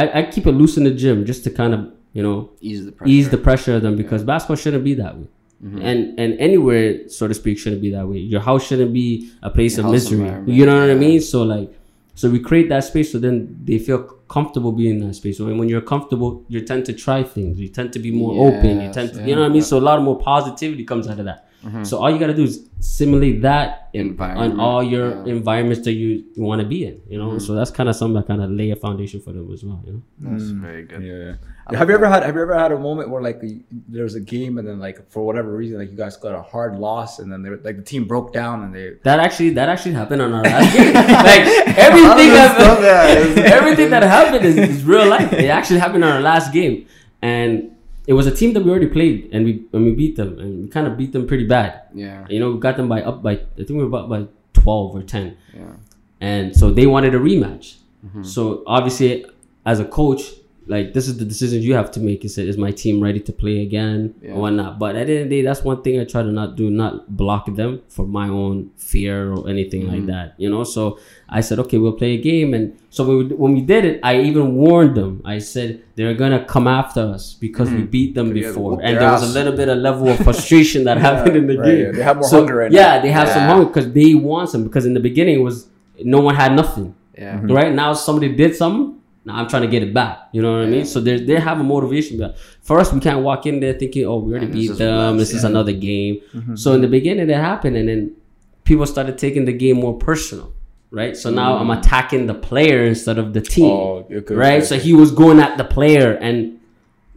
I, I keep it loose in the gym just to kind of you know ease the pressure. ease the pressure of them because basketball shouldn't be that way. Mm-hmm. And and anywhere, so to speak, shouldn't be that way. Your house shouldn't be a place Your of misery. You know what I mean? So like, so we create that space so then they feel comfortable being in that space. So when you're comfortable, you tend to try things. You tend to be more open. You tend to, yeah, you know what I mean? So a lot of more positivity comes out of that. So all you gotta do is simulate that in, on all your yeah. Mm-hmm. environments that you, you want to be in. You know, so that's kind of something that kind of lay a foundation for them as well. You know. That's very good. Yeah. Have you ever had Have you ever had a moment where like there was a game and then like for whatever reason like you guys got a hard loss and then they were, like the team broke down and they That actually that actually happened on our last game. like everything All this that everything that happened is, is real life. It actually happened on our last game, and it was a team that we already played, and we and we beat them, and we kind of beat them pretty bad. Yeah, You know, we got them by up by I think we were about by twelve or ten, yeah, and so they wanted a rematch. Mm-hmm. So obviously, as a coach, like this is the decisions you have to make. Is it is my team ready to play again Yeah. or whatnot? But at the end of the day, that's one thing I try to not do, not block them for my own fear or anything Mm-hmm. like that. You know, so I said, okay, we'll play a game, and so when we, when we did it, I even warned them. I said they're gonna come after us because we beat them before, and there was a little bit of level of frustration that happened in the right, game. yeah. They have more So, hunger right now. yeah, they have some hunger because they want some. Because in the beginning, it was no one had nothing. yeah. Right now, somebody did something. Now I'm trying to get it back. You know what I mean? So they they have a motivation. But for us, we can't walk in there thinking, "Oh, we already And beat them. This is yeah. another game." So in the beginning, it happened, and then people started taking the game more personal. Right. So now I'm attacking the player instead of the team. Oh, okay, right. okay. So he was going at the player and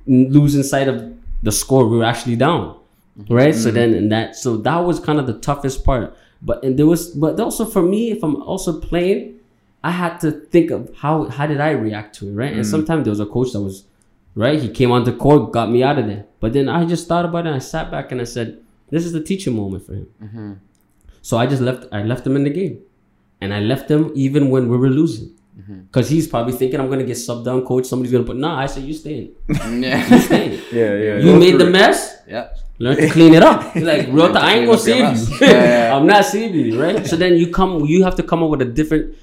losing sight of the score. We were actually down. Right. So then and that so that was kind of the toughest part. But and there was but also for me, if I'm also playing, I had to think of how how did I react to it, right? And sometimes there was a coach that was right. He came on the court, got me out of there. But then I just thought about it. and I sat back and I said, "This is the teaching moment for him." So I just left. I left him in the game, and I left him even when we were losing, because he's probably thinking I'm gonna get subbed down, coach. Somebody's gonna put. No, I said you staying. yeah. You staying. yeah, yeah. You made the mess. yeah. Learn to clean it up. Like, real, I ain't gonna save you. Yeah, yeah. I'm not saving you, right? So then you come, you have to come up with a different,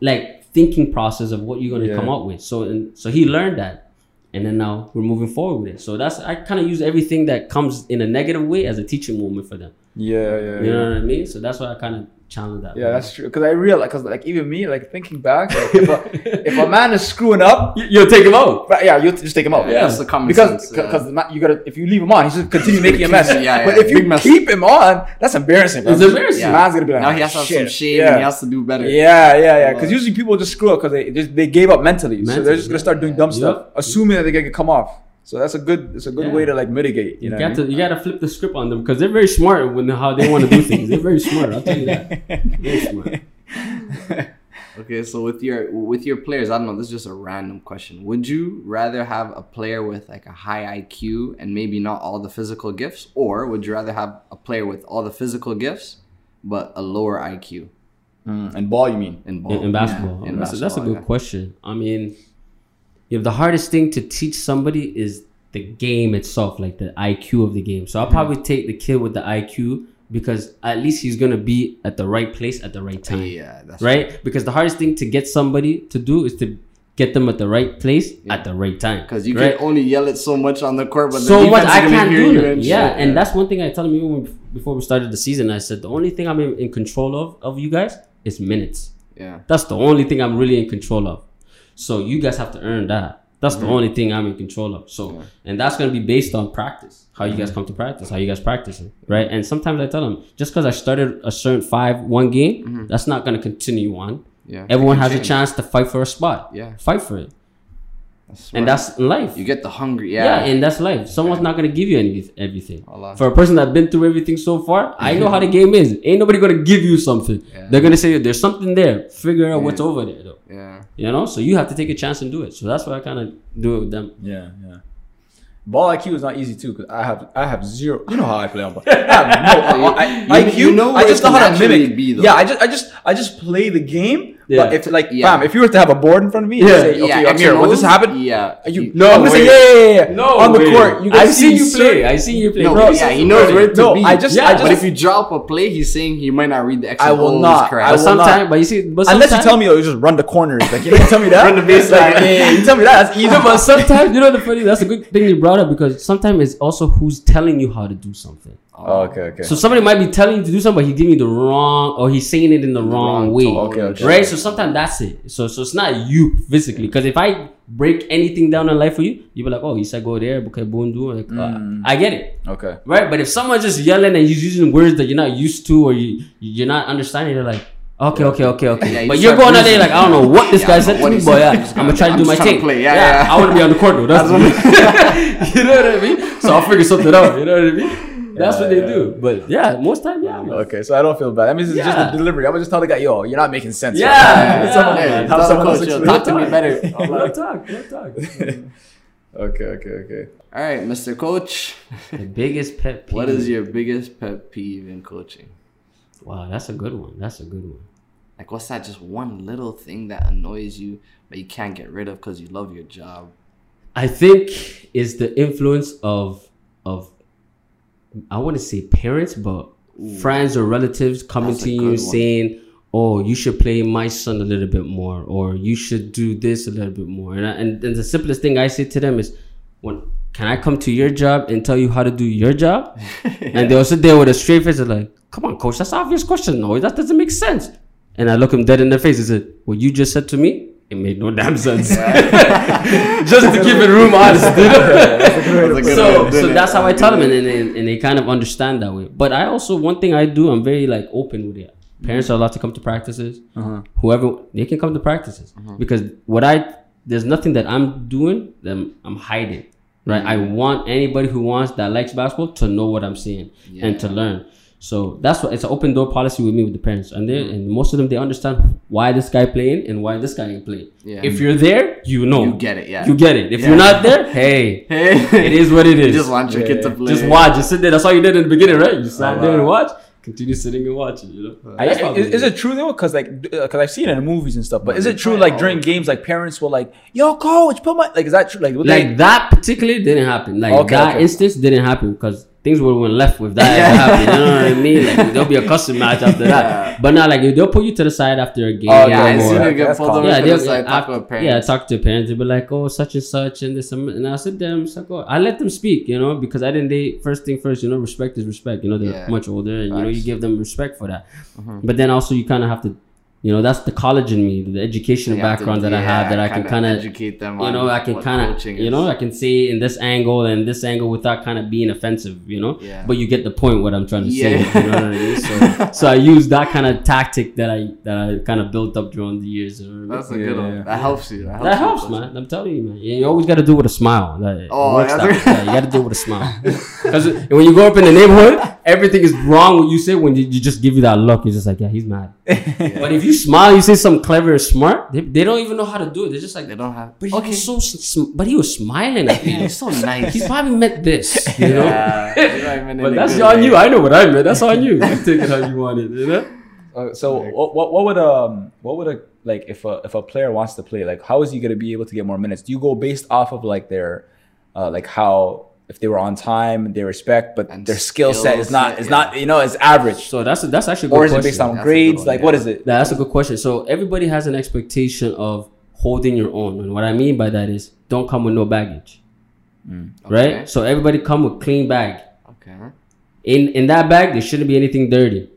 like thinking process of what you're gonna Yeah. come up with. So and so he learned that, and then now we're moving forward with it. So that's I kind of use everything that comes in a negative way as a teaching moment for them. Yeah, yeah, You yeah. know what I mean? So that's why I kind of challenge that. Yeah, that's true. Because I realize, because like even me, like thinking back, like, if, a, if a man is screwing up, You- You'll take him out. but yeah, you just take him out. Yeah, that's the common because sense, because the ma- you gotta if you leave him on, he's just continue making a mess. Yeah, yeah, but if you mess. keep him on, that's embarrassing. bro. It's embarrassing. The Man's gonna be like, now he has to have some shame Yeah. and he has to do better. Yeah, yeah, yeah. Because usually people just screw up because they just they gave up mentally, so they're just gonna start doing dumb Yeah. stuff, assuming that they're gonna come off. So that's a good, it's a good Yeah. way to like mitigate. You You know, got what I to you got to flip the script on them because they're very smart when how they want to do things. They're very smart. I'll tell you that. Very smart. Okay, Okay, so with your with your players, I don't know. This is just a random question. Would you rather have a player with like a high IQ and maybe not all the physical gifts, or would you rather have a player with all the physical gifts but a lower IQ Mm, and ball, you mean? in ball? in, in basketball. in that's, a, that's a good yeah. question. I mean, if the hardest thing to teach somebody is the game itself, like the IQ of the game. So I'll Mm-hmm. probably take the kid with the IQ because at least he's gonna be at the right place at the right time. Yeah, that's Right? Because the hardest thing to get somebody to do is to get them at the right place at the right time. Because you right? can only yell it so much on the court, but the so much I can't do and Yeah, shit, and that's one thing I tell them even before we started the season. I said the only thing I'm in, in control of of you guys is minutes. yeah. That's the only thing I'm really in control of. So you guys have to earn that. That's the only thing I'm in control of. So and that's gonna be based on practice. How you guys come to practice, how you guys practicing, right? And sometimes I tell them, just because I started a certain five one game, that's not gonna continue on. Yeah. Everyone has a chance to fight for a spot. Yeah. Fight for it. That's And that's life. you get the hungry. Yeah, Yeah. and that's life. Someone's not gonna give you any, everything. Allah. For a person that's been through everything so far, I know how the game is. Ain't nobody gonna give you something. Yeah. They're gonna say there's something there. Figure out what's over there, though. yeah. You know, so you have to take a chance and do it. So that's why I kind of do it with them. Yeah, yeah. Ball IQ is not easy too because I have I have zero. You know how I play on ball. I have no I, I, You- IQ. you know I just know how to mimic. be, though. yeah, I just I just I just play the game. Yeah. But if like Yeah. fam, if you were to have a board in front of me, and Yeah. say, okay, yeah, Amir, X what this and O's, happened? Yeah. Are you, You- no, I'm gonna say way. yeah, yeah, yeah, No, on the way. court. You guys I've seen see you certain- play. I seen you play, No, bro. yeah, he knows where to No, be. I just- Yeah, I but if you drop a play, he's saying he might not read the X I and will not. correct. I will sometimes, not. but you see, but Unless you tell me, oh, you just run the corners. Like you tell me that. Run the baseline. Yeah, you tell me that. That's easy. But sometimes you know the funny. That's a good thing you brought up because sometimes it's also who's telling you how to do something. Oh, okay, okay. So somebody might be telling you to do something, but he's giving you the wrong, or he's saying it in the, wrong, wrong way. Okay, okay. Right. So sometimes that's it. So so it's not you physically. Because if I break anything down in life for you, you be like, oh, he said go there, okay, boom, do like, uh, I get it. okay. Right. But if someone's just yelling and he's using words that you're not used to, or you you're not understanding, you're like. Okay, okay, okay, okay. Yeah, you but you're going out there like I don't know what this Yeah, guy said to what me, but yeah, I'm gonna try to do my thing. Yeah, Yeah. I want to be on the court though. That's you know what I mean. So I'll figure something out. You know what I mean? That's what they Yeah, do. But yeah, most time, yeah. man. Okay, so I don't feel bad. That means it's just Yeah. the delivery. I'm gonna just tell the guy, yo, you're not making sense. Yeah, right now. yeah. Someone- Hey, have tell someone else coach, yo, talk to me better. Let talk. Let talk. Okay, okay, okay. All right, Mr. Coach. The biggest pet peeve. What is your biggest pet peeve in coaching? Wow, that's a good one. That's a good one. Like, what's that? Just one little thing that annoys you, but you can't get rid of because you love your job. I think is the influence of of I want to say parents, but friends or relatives coming to you one. saying, "Oh, you should play my son a little bit more," or "You should do this a little bit more." And I, and, and the simplest thing I say to them is, "When can I come to your job and tell you how to do your job?" And they'll sit there with a straight face and like, "Come on, coach, that's an obvious question. No, that doesn't make sense." And I look him dead in the face and said, "What you just said to me, it made no damn sense." just to keep it room honest, you know? That's a good one, so, so that's how I tell them, and, and, and they kind of understand that way. But I also one thing I do, I'm very like open with it. Parents are allowed to come to practices. Uh-huh. Whoever they can come to practices because what I there's nothing that I'm doing that I'm, I'm hiding. Right, I want anybody who wants that likes basketball to know what I'm saying and to learn. So that's what it's an open door policy with me with the parents, and they mm. and most of them they understand why this guy playing and why this guy ain't playing. Yeah. If you're there, you know You get it, yeah. you get it. If Yeah. you're not there, hey, hey, it is what it is. You just want your kid to play. Just watch. Just sit there. That's all you did in the beginning, right? You sat Oh, there and uh-huh. watch. Continue sitting and watching. You know. Uh-huh. I, That's is, is it true though? Because like, because uh, I've seen it in movies and stuff. But is it true like all during games, like parents will like, "Yo, coach, put my like." Is that true? Like, like they, that particularly didn't happen. Like Okay, that okay. instance didn't happen because things would have went left with that ever happened. You know what I mean? Like there'll be a custom match after that. But not like they'll put you to the side after a game. Oh, Yeah, I Yeah, seen get pulled over yeah, to the side, talk with parents. yeah, talk to parents. They'll be like, "Oh, such and such," and this, and I sit there. I'm just like, "Oh, I let them speak," you know, because I didn't. They first thing first, you know, respect is respect. You know, they're Yeah. much older, and you know, you give them respect for that. Mm-hmm. But then also, you kind of have to, you know, that's the college in me, the educational You have to- background that I have, that I can kinda educate them. you on know, I can kind of, you know, I can say in this angle and this angle without kind of being offensive, you know. Yeah. But you get the point what I'm trying to Yeah. say. You know what I mean? So, so I use that kind of tactic that I that I kind of built up during the years. You know I mean? That's a good one. yeah. That helps you. That helps, that helps, man. I'm telling you, man. You always got to do it with a smile. That- Oh, works that's that right. you got to do it with a smile. Because when you go up in the neighborhood, everything is wrong what you say when you, you just give you that look. You're just like, yeah, he's mad. But if you smile, you say something clever or smart, they, they don't even know how to do it. They're just like, They don't have. but he was so, sm- but he was smiling at me. He's so nice. he probably meant this, you know. Yeah, you I mean, But that's on way. you. I know what I meant. That's on you. You take it how you want it, you know. Uh, so what, what what would um what would a like if a if a player wants to play like how is he gonna be able to get more minutes? Do you go based off of like their uh like how if they were on time they respect but And their skill set is not set, is yeah. not you know is average So that's that's actually a good or is it based on That's grades one, like yeah. what is it? That's a good question. So everybody has an expectation of holding your own, and what I mean by that is don't come with no baggage, mm. Okay. right? So everybody come with clean bag. Okay. In in that bag, there shouldn't be anything dirty, Okay.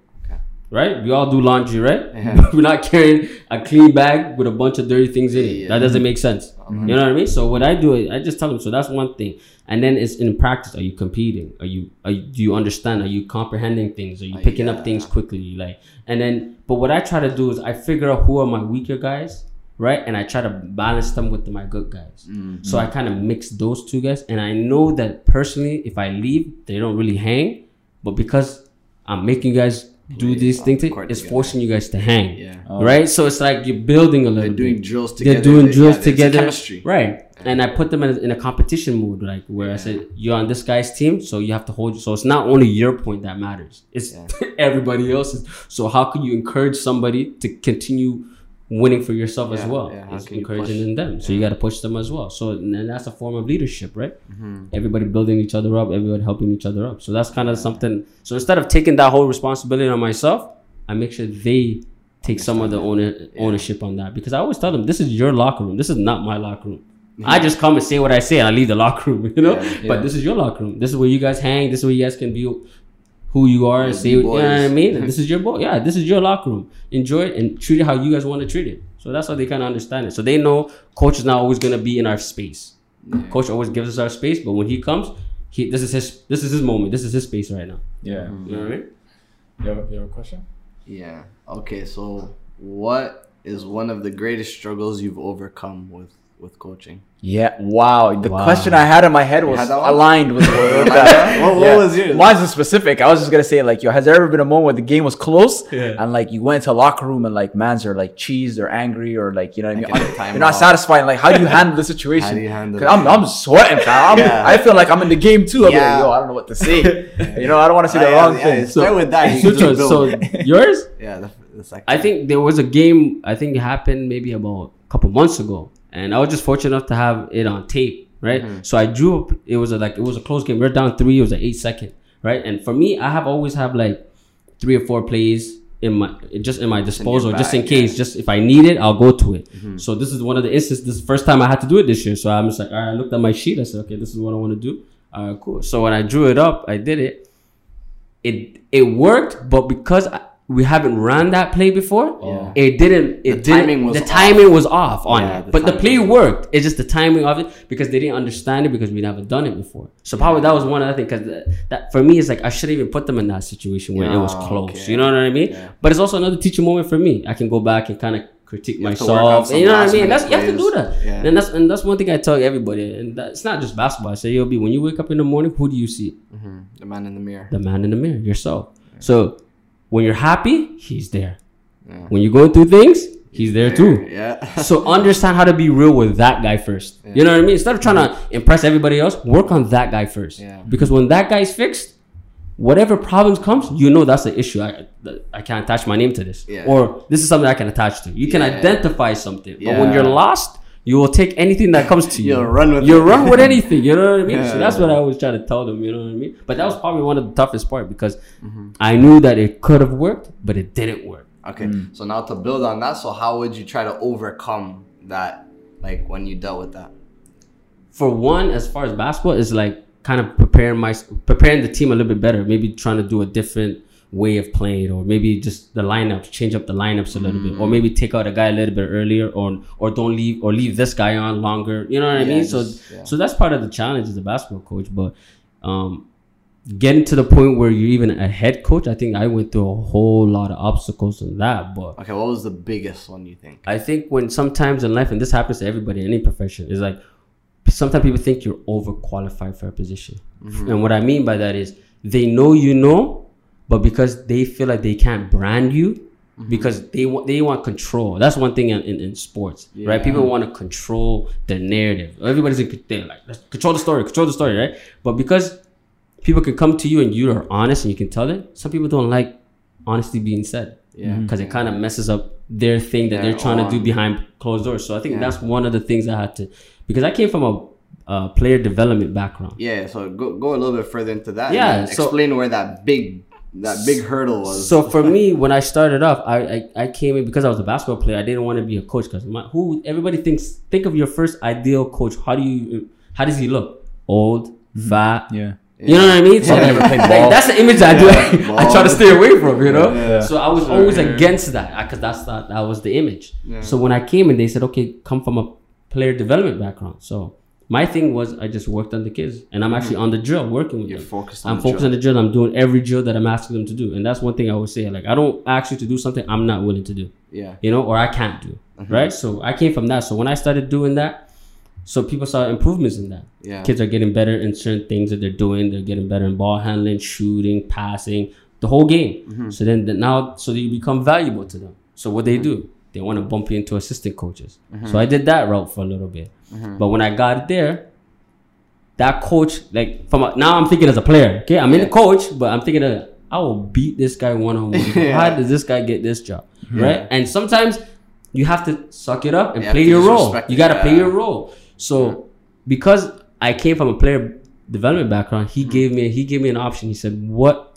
Right? We all do laundry, right? Yeah. We're not carrying a clean bag with a bunch of dirty things in it. Yeah. That doesn't make sense. You know what I mean? So what I do, I just tell them. So that's one thing. And then it's in practice. Are you competing? Are you? Are you do you understand? Are you comprehending things? Are you Uh, picking up things quickly? Like, and then, but what I try to do is I figure out who are my weaker guys, right? And I try to balance them with my good guys. Mm-hmm. So I kind of mix those two guys, and I know that personally, if I leave, they don't really hang. But because I'm making you guys do these things, it's together. forcing you guys to hang. Yeah. Oh. Right? So it's like you're building a little They're doing bit. drills together. They're doing They- drills yeah, together. Chemistry. Right. And I put them in a, in a competition mode, like where I said, you're on this guy's team, so you have to hold. So it's not only your point that matters, it's everybody else's. So how can you encourage somebody to continue winning for yourself as well? yeah, It's encouraging in them. So you got to push them as well. So and that's a form of leadership, right? Mm-hmm. Everybody building each other up, everybody helping each other up. So that's kind of something. So instead of taking that whole responsibility on myself, I make sure they take some of the owner, ownership on that because I always tell them this is your locker room. This is not my locker room. I just come and say what I say and I leave the locker room, you know. Yeah, yeah. But this is your locker room. This is where you guys hang. This is where you guys can be who you are and Yeah, say, you know what I mean. this is your boy. Yeah, this is your locker room. Enjoy it and treat it how you guys want to treat it. So that's how they kind of understand it. So they know coach is not always gonna be in our space. Coach always gives us our space, but when he comes, he this is his this is his moment. This is his space right now. Yeah. Mm-hmm. You know what I mean? You have, you have a question? Yeah. Okay. So, what is one of the greatest struggles you've overcome with with coaching? Yeah. Wow. The Wow. question I had in my head was had that one? aligned with, with that. What- what was yours? Mine's specific. I was just gonna say like, yo, has there ever been a moment where the game was close Yeah. and like you went into a locker room and like mans are like cheesed or angry or like you know what I mean? in the time You're not off. satisfied. Like, how do you handle the situation? How do you handle 'Cause I'm? I'm sweating, fam. I'm, Yeah. I feel like I'm in the game too. I'm Yeah. like, yo, I don't know what to say. you know, I don't want to say the yeah, wrong yeah, thing. Start with that. you So, can just so yours? yeah, the, the second. I think there was a game. I think it happened maybe about a couple months ago, and I was just fortunate enough to have it on tape, right? Mm-hmm. So I drew up. It was a, like it was a close game. We are down three. It was an eight second, right? And for me, I have always have like three or four plays in my just in my disposal, just in case. Just if I need it, I'll go to it. So this is one of the instances. This is the first time I had to do it this year. So I'm just like, all right. I looked at my sheet. I said, okay, this is what I want to do. All right, cool. So when I drew it up, I did it it it worked, but because I, we haven't run that play before, Yeah. it didn't. It The didn't, timing was the off. timing was off on Yeah, it, the but the play worked. It's just the timing of it because they didn't understand it because we never done it before. So probably that was one other thing because that, that for me it's like I shouldn't even put them in that situation where it was close. okay. You know what I mean? Yeah. But it's also another teaching moment for me. I can go back and kind of critique have to work on myself. You know what I mean? That's you have to do that. Yeah. And that's and that's one thing I tell everybody. And that, it's not just basketball. I say, yo, B, when you wake up in the morning, who do you see? Mhm. the man in the mirror. the man in the mirror, yourself. So when you're happy, he's there. Yeah. When you're going through things, he's there too. Yeah. So understand how to be real with that guy first. You know what I mean? Instead of trying to impress everybody else, work on that guy first. Yeah. Because when that guy's fixed, whatever problems comes, you know that's the issue. I I can't attach my name to this, Yeah. or this is something I can attach to. You can Yeah. identify something, but when you're lost, you will take anything that comes to you. You'll run with You it. run with anything. You know what I mean? So Yeah. that's what I always try to tell them. You know what I mean? But that was probably one of the toughest part because Mm-hmm. I knew that it could have worked, but it didn't work. Okay, so now to build on that, so how would you try to overcome that, like when you dealt with that? For one, as far as basketball, is like kind of preparing my preparing the team a little bit better. Maybe trying to do a different way of playing, or maybe just the lineups, change up the lineups a little bit, or maybe take out a guy a little bit earlier, or or don't leave or leave this guy on longer. You know what I Yeah, mean? So just- yeah. so that's part of the challenge as a basketball coach, but. um getting to the point where you're even a head coach i think i went through a whole lot of obstacles in that but Okay, what was the biggest one you think? I think when sometimes in life, and this happens to everybody in any profession, is like sometimes people think you're overqualified for a position. And what I mean by that is they know you know, but because they feel like they can't brand you. Because they want they want control. That's one thing in, in, in sports, right? People want to control the narrative. Everybody's in con- they're like control the story, control the story, right? But because people can come to you and you are honest and you can tell it, some people don't like honesty being said Yeah. because it kind of messes up their thing that Yeah, they're trying to do behind closed doors. So I think Yeah. that's one of the things I had to, because I came from a, uh player development background. Yeah, so go go a little bit further into that. Yeah, and then so- explain where that big that big hurdle was. So for me, when I started off, I, I I came in because I was a basketball player. I didn't want to be a coach because who everybody thinks think of your first ideal coach. How do you how does he look? Old, fat. Yeah. You know what I mean? So Yeah. Like, that's the image I do. Yeah, I try to stay away from. You know. Yeah. So I was Sure. always against that because that's that that was the image. So when I came in, they said, "Okay, come from a player development background." So my thing was I just worked on the kids, and I'm actually on the drill working with You're them. focused on I'm focused drill. on the drill. I'm doing every drill that I'm asking them to do, and that's one thing I always say. Like I don't ask you to do something I'm not willing to do yeah. you know, or I can't do, Mm-hmm. right? So I came from that. So when I started doing that, so people saw improvements in that. Yeah. Kids are getting better in certain things that they're doing. They're getting better in ball handling, shooting, passing, the whole game. Mm-hmm. So then the, now, so you become valuable to them. So what they do, they want to bump you into assistant coaches. Mm-hmm. So I did that route for a little bit. But when I got there, that coach, like from a, now I'm thinking as a player. Okay, I'm in the coach, but I'm thinking that I will beat this guy one on one. Yeah. How does this guy get this job? Right? And sometimes you have to suck it up and You play your role. You got to play your role. So because I came from a player development background, he Mm-hmm. gave me he gave me an option. He said, "What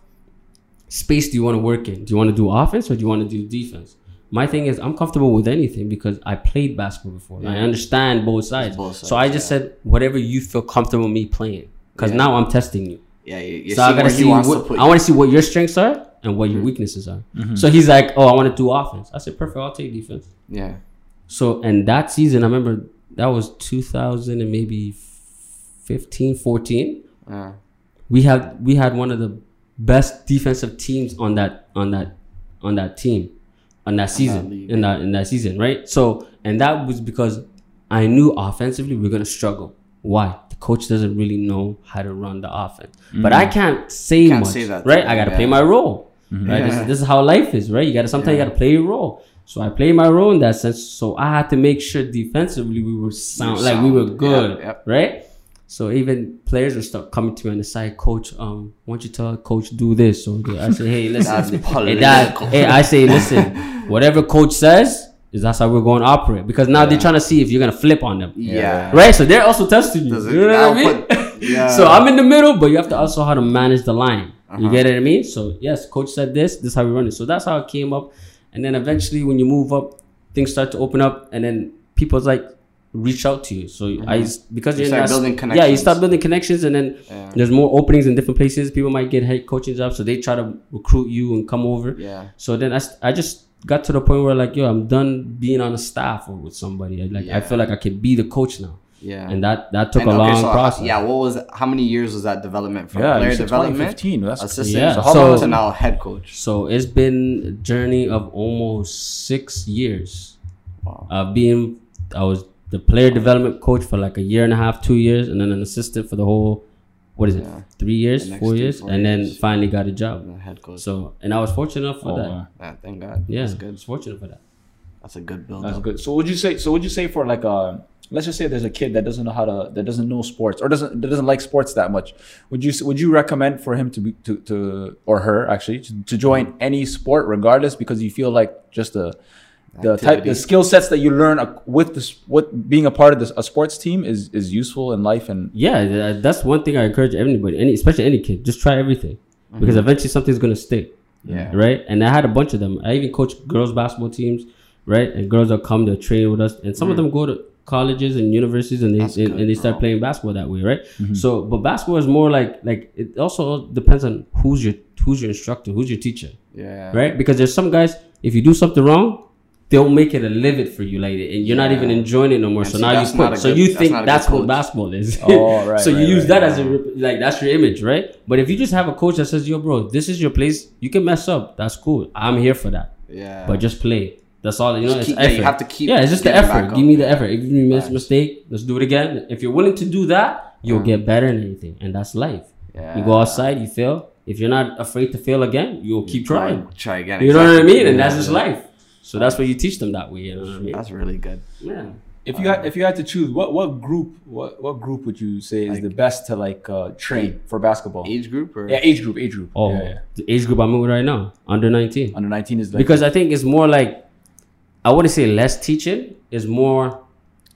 space do you want to work in? Do you want to do offense or do you want to do defense?" My thing is, I'm comfortable with anything because I played basketball before. I understand both sides. both sides. so I just yeah. said, whatever you feel comfortable me playing, because Yeah. now I'm testing you. Yeah, you, So I gotta see. wants to I want to see what your strengths are and what your mm-hmm. weaknesses are. Mm-hmm. So he's like, "Oh, I want to do offense." I said, "Perfect. I'll take defense." Yeah. So and that season, I remember that was 2000 and maybe 15, 14. Yeah. We had we had one of the best defensive teams on that on that on that team on that season in that in that season, right? So and that was because I knew offensively we are gonna struggle. Why? The coach doesn't really know how to run the offense. But I mm-hmm. can't say Can't much, say that, right? I gotta yeah. play my role, mm-hmm. right? This, is, this is how life is, right? You gotta sometimes you gotta play your role. So I played my role in that sense. So I had to make sure defensively we were sound, like we were good, Yep, yep. right? So even players would start coming to me on the side, coach. Um, why don't you tell coach do this? So I say, hey, listen, hey, dad, political. hey, I say, listen, whatever coach says is that's how we're going to operate because now they're trying to see if you're gonna flip on them, Yeah. right? So they're also testing you. It- you know what I mean? put- yeah. so I'm in the middle, but you have to also how to manage the line. You Uh-huh. get what I mean? So yes, coach said this. This is how we run it. So that's how it came up, and then eventually when you move up, things start to open up, and then people's like reach out to you. So I because You start not, building Yeah, you start building connections, and then Yeah. there's more openings in different places. People might get head coaching jobs, so they try to recruit you and come over. Yeah. So then I, I just got to the point where like yo, I'm done being on a staff or with somebody. I, like Yeah. I feel like I can be the coach now, Yeah. and that that took And, a okay, long so, uh, process. Yeah, what was how many years was that development from Yeah, you player said development, 2015. That's assistant, Yeah. so how So- long to now head coach? So it's been a journey of almost six years Wow. of being. I was the player development coach for like a year and a half, two years, and then an assistant for the whole. What is it? Yeah. Three years, four three, years, four and then finally got a job. The head coach. So and I was fortunate enough for Oh, that. wow. yeah, thank God. Yeah, That's I good. was fortunate for that. That's a good build. That's up. good. So would you say? So would you say for like a let's just say there's a kid that doesn't know how to that doesn't know sports or doesn't that doesn't like sports that much. Would you would you recommend for him to be to, to or her actually to, to join any sport regardless because you feel like just the type the skill sets that you learn with this with being a part of this a sports team is is useful in life and Yeah, uh, that's one thing I encourage everybody, any especially any kid, just try everything mm-hmm. because eventually something's gonna stick. Yeah. right? And I had a bunch of them. I even coach girls basketball teams, right? And girls will come to train with us, and some of mm. them go to colleges and universities, and they and, good, and they start bro. playing basketball that way, right? Mm-hmm. So, but basketball is more like like it also depends on who's your who's your instructor, who's your teacher, Yeah. right? Because there's some guys, if you do something wrong. They'll make it a live it for you, like, and you're not even enjoying it no more. And so see, now you quit. So good- you think that's what basketball is. Oh, right, so you right, use right. that as a like that's your image, right? But if you just have a coach that says, "Yo, bro, this is your place. You can mess up. That's cool. I'm here for that. Yeah. But just play. That's all. You know, keep- yeah, you have to keep Yeah, it's just the effort. Give me the effort. If you make a mistake, let's do it again. If you're willing to do that, you'll get better in anything, and that's life. yeah. You go outside, you fail, if you're not afraid to fail again, you'll keep trying. Try again. You know what I mean? And that's just life. So that's what you teach them that way. You know what I mean? That's really good. Yeah. If you had, if you had to choose, what what group what what group would you say is Like- the best to like uh, train for basketball? Age group or Yeah, age group, age group. Oh, yeah, yeah. the age group I'm in right now, under 19. Under nineteen is like Because I think it's more like, I wouldn't say less teaching, it's more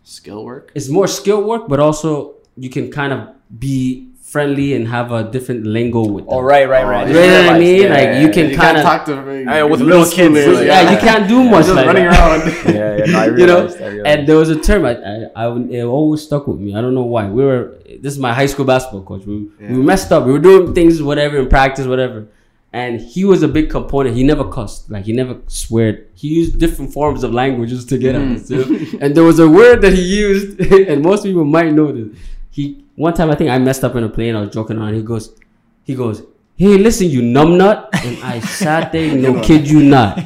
skill work? it's more skill work, but also you can kind of be friendly and have a different lingo with them. Oh right, right, right. Oh, You know what I mean? yeah, like yeah, you can kind of talk to Yeah, with little kids, schoolers, like- yeah, you can't do much just like running that. around. yeah, yeah. No, I you know, I realized. and there was a term I, I, I it always stuck with me. I don't know why. We were this is my high school basketball coach. We, Yeah. we messed up. We were doing things whatever in practice, whatever. And he was a big component. He never cussed. Like he never sweared. He used different forms of languages to get at Mm. us. you know? and there was a word that he used, and most people might know this. He one time I think I messed up in a plane. I was joking around. He goes, he goes, "Hey, listen, you numbnut!" And I sat there, no kid you not.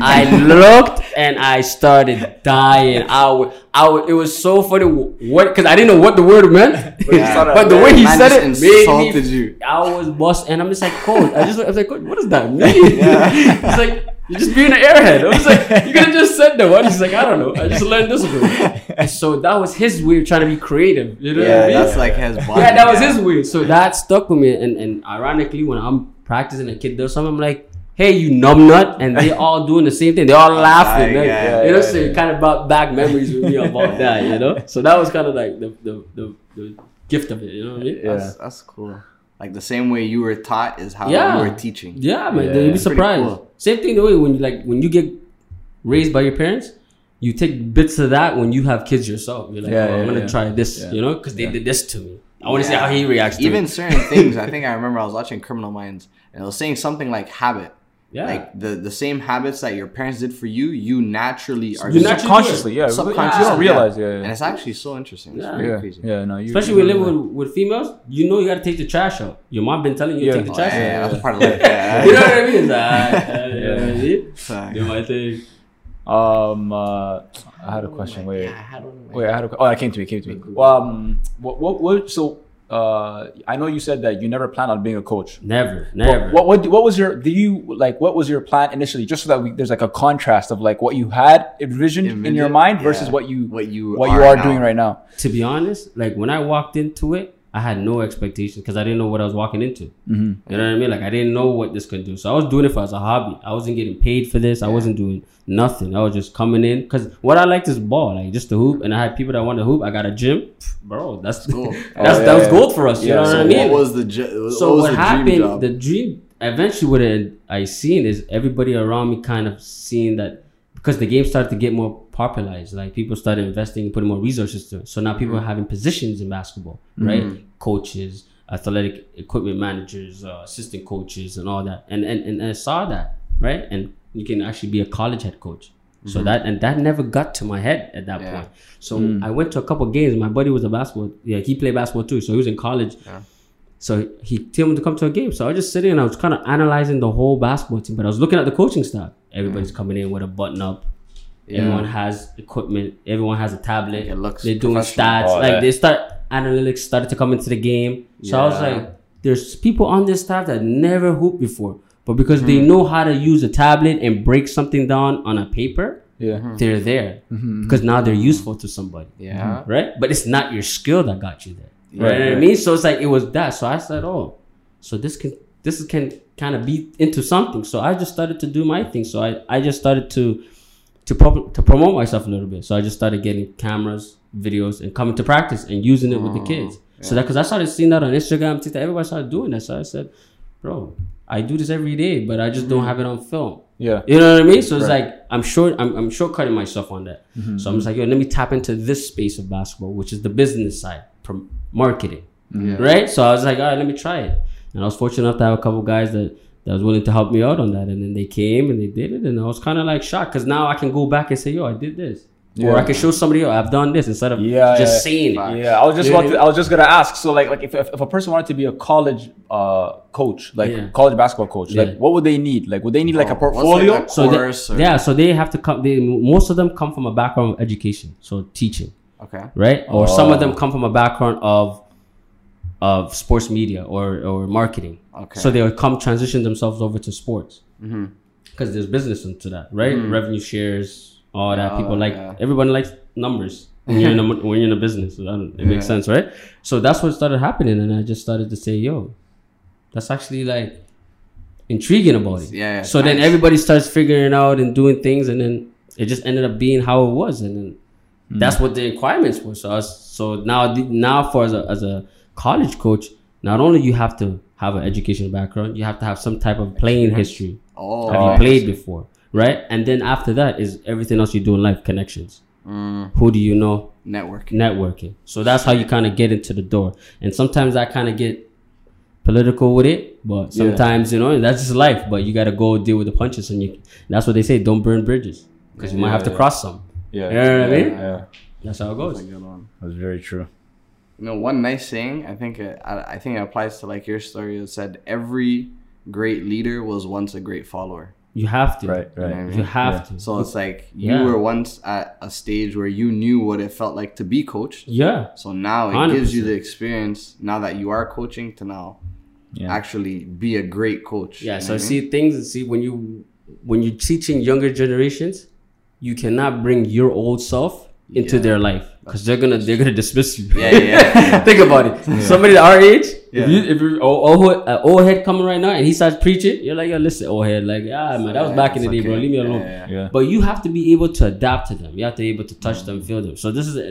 I looked and I started dying. I I it was so funny. What? Because I didn't know what the word meant. But you but the way he Man said it made insulted me. you. I was bust, and I'm just like, coach. I just, I was like, coach, what does that mean? Yeah. He's like, you're just being an airhead. I was like, you could have just said that one. He's like, I don't know. I just learned this one. So that was his way of trying to be creative. You know what I Yeah, mean? that's like his body. yeah, that was his way. So that stuck with me. And and ironically, when I'm practicing, a kid does something, I'm like, "Hey, you numbnut!" And they all doing the same thing. They all laughing. Like, yeah, you know, yeah, so it yeah. kind of brought back memories with me about that. You know, so that was kind of like the the, the the gift of it. You know what I mean? Yeah. That's, that's cool. Like the same way you were taught is how Yeah. you were teaching. Yeah, man, Yeah, you'd be surprised. cool. Same thing the way when you like when you get raised by your parents, you take bits of that when you have kids yourself. You're like, Yeah, oh, I'm gonna yeah. try this, Yeah. you know, because they Yeah. did this to me. I want to see how he reacts. To Even it. certain things, I think I remember I was watching Criminal Minds and it was saying something like habit. Yeah, Like the, the same habits that your parents did for you, you naturally are You just naturally subconsciously, yeah, subconscious. You don't realize, yeah, And yeah, it's actually so interesting. It's Yeah. really yeah, crazy. yeah. No, you, especially you when don't living know. with, with females, you know you gotta take the trash out. Your mom been telling you Yeah. to take the Oh, trash yeah, yeah, out. that's part of life. Yeah. you know what I mean? It's like, yeah, yeah. Do my thing. Um, uh, I had a question. Wait, Yeah, I had one. wait, I had a. Oh, it came to me. Came to me. Um, what, what, what? So, uh, I know you said that you never planned on being a coach. Never, never. What, what, what was your? Do you like? What was your plan initially? Just so that we, there's like a contrast of like what you had envisioned in your mind versus Yeah. what you What you what you are are now. doing right now. to be honest, like when I walked into it, I had no expectations because I didn't know what I was walking into. Mm-hmm. You know what I mean? Like I didn't know what this could do, so I was doing it for as a hobby. I wasn't getting paid for this. I wasn't doing nothing. I was just coming in because what I liked is ball, like just the hoop, and I had people that wanted to hoop. I got a gym, bro. That's Cool. that's Oh, that was yeah. gold for us. You know so what I mean? what was the ju- so what was what the happened? dream job? The dream eventually what it, I seen is everybody around me kind of seeing that because the game started to get more popularized. Like people started investing, putting more resources to it. So now people are having positions in basketball, right? Mm-hmm. Coaches, athletic equipment managers, uh, assistant coaches, and all that. And, and and I saw that, right? And you can actually be a college head coach. So mm-hmm. that and that never got to my head at that Yeah. point. So mm. I went to a couple games. My buddy was a basketball. Yeah, he played basketball too. So he was in college. So he told me to come to a game. So I was just sitting and I was kind of analyzing the whole basketball team, but I was looking at the coaching staff. Everybody's coming in with a button up. Everyone has equipment. Everyone has a tablet. It looks They're doing stats. Oh, like yeah. they start analytics started to come into the game. So I was like, there's people on this staff that never hooped before, but because Hmm. they know how to use a tablet and break something down on a paper, Yeah. they're there Mm-hmm. because now they're useful to somebody yeah. right? But it's not your skill that got you there. Right, Right, know what I mean? So it's like it was that. So I said, oh, so this can this can kind of be into something. So I just started to do my thing. So I, I just started to to to promote myself a little bit. So I just started getting cameras, videos, and coming to practice and using it with the oh, kids. So that because I started seeing that on Instagram, TikTok, everybody started doing that. So I said, bro, I do this every day, but I just don't mm-hmm. have it on film. Yeah. You know what I mean? So it's Right. like I'm short. I'm, I'm shortcutting myself on that. Mm-hmm. So I'm just like, yo, let me tap into this space of basketball, which is the business side, prom- marketing, Yeah. right? So I was like, all right, let me try it. And I was fortunate enough to have a couple guys that that was willing to help me out on that, and then they came and they did it, and I was kind of like shocked because now I can go back and say, yo, I did this, or I can show somebody, yo, I've done this instead of Yeah, just yeah. saying it. Yeah, I was just Yeah. about to, I was just gonna ask. So like like if, if, if a person wanted to be a college uh coach, like Yeah. college basketball coach, Yeah. like what would they need? Like would they need like a Oh, like portfolio? So Course they, or- yeah, so they have to come. They most of them come from a background of education, so teaching. Okay. right? Or some of them Oh. come from a background of of sports media or or marketing. Okay. So they'll come transition themselves over to sports mm-hmm. because there's business into that, right? Mm-hmm. Revenue shares, all that. Yeah, People oh, like yeah. everyone likes numbers when you're in a, when you're in a business. It makes sense, right? So that's what started happening, and I just started to say, "Yo, that's actually like intriguing about it." Yeah, yeah, So then everybody starts figuring out and doing things, and then it just ended up being how it was, and then that's mm. what the requirements were. So us, so now now for as a as a college coach, not only you have to have an educational background, you have to have some type of playing history. Oh, Have you played before, right? And then after that is everything else you do in life, connections. Mm. Who do you know? networking. Networking. So that's how you kind of get into the door. And sometimes I kind of get political with it, but sometimes you know that's just life. But you got to go deal with the punches, and you. That's what they say. Don't burn bridges because you might have to Yeah. cross some. Yeah. You know what I mean? Yeah. That's how it goes. That's a good one. That's very true. You know, one nice saying I think it, I, I think it applies to like your story. It said every great leader was once a great follower. You have to. Right. Right. Yeah. You have Yeah. to. So it's like you Yeah. were once at a stage where you knew what it felt like to be coached. Yeah. So now it gives you the experience now that you are coaching to now Yeah. actually be a great coach. Yeah. You So know what I see things. and See when you when you're teaching younger generations, you cannot bring your old self into Yeah. their life because they're gonna they're gonna dismiss you. Yeah, yeah, yeah. Think about it. Somebody our age, Yeah. if you if you're old, old, uh, old head coming right now and he starts preaching, you're like, yo, listen, old head, like, ah, man, that was Yeah, back in the it's day, bro. Leave me alone. yeah, Yeah. But you have to be able to adapt to them. You have to be able to touch them, mm. feel them. So this is a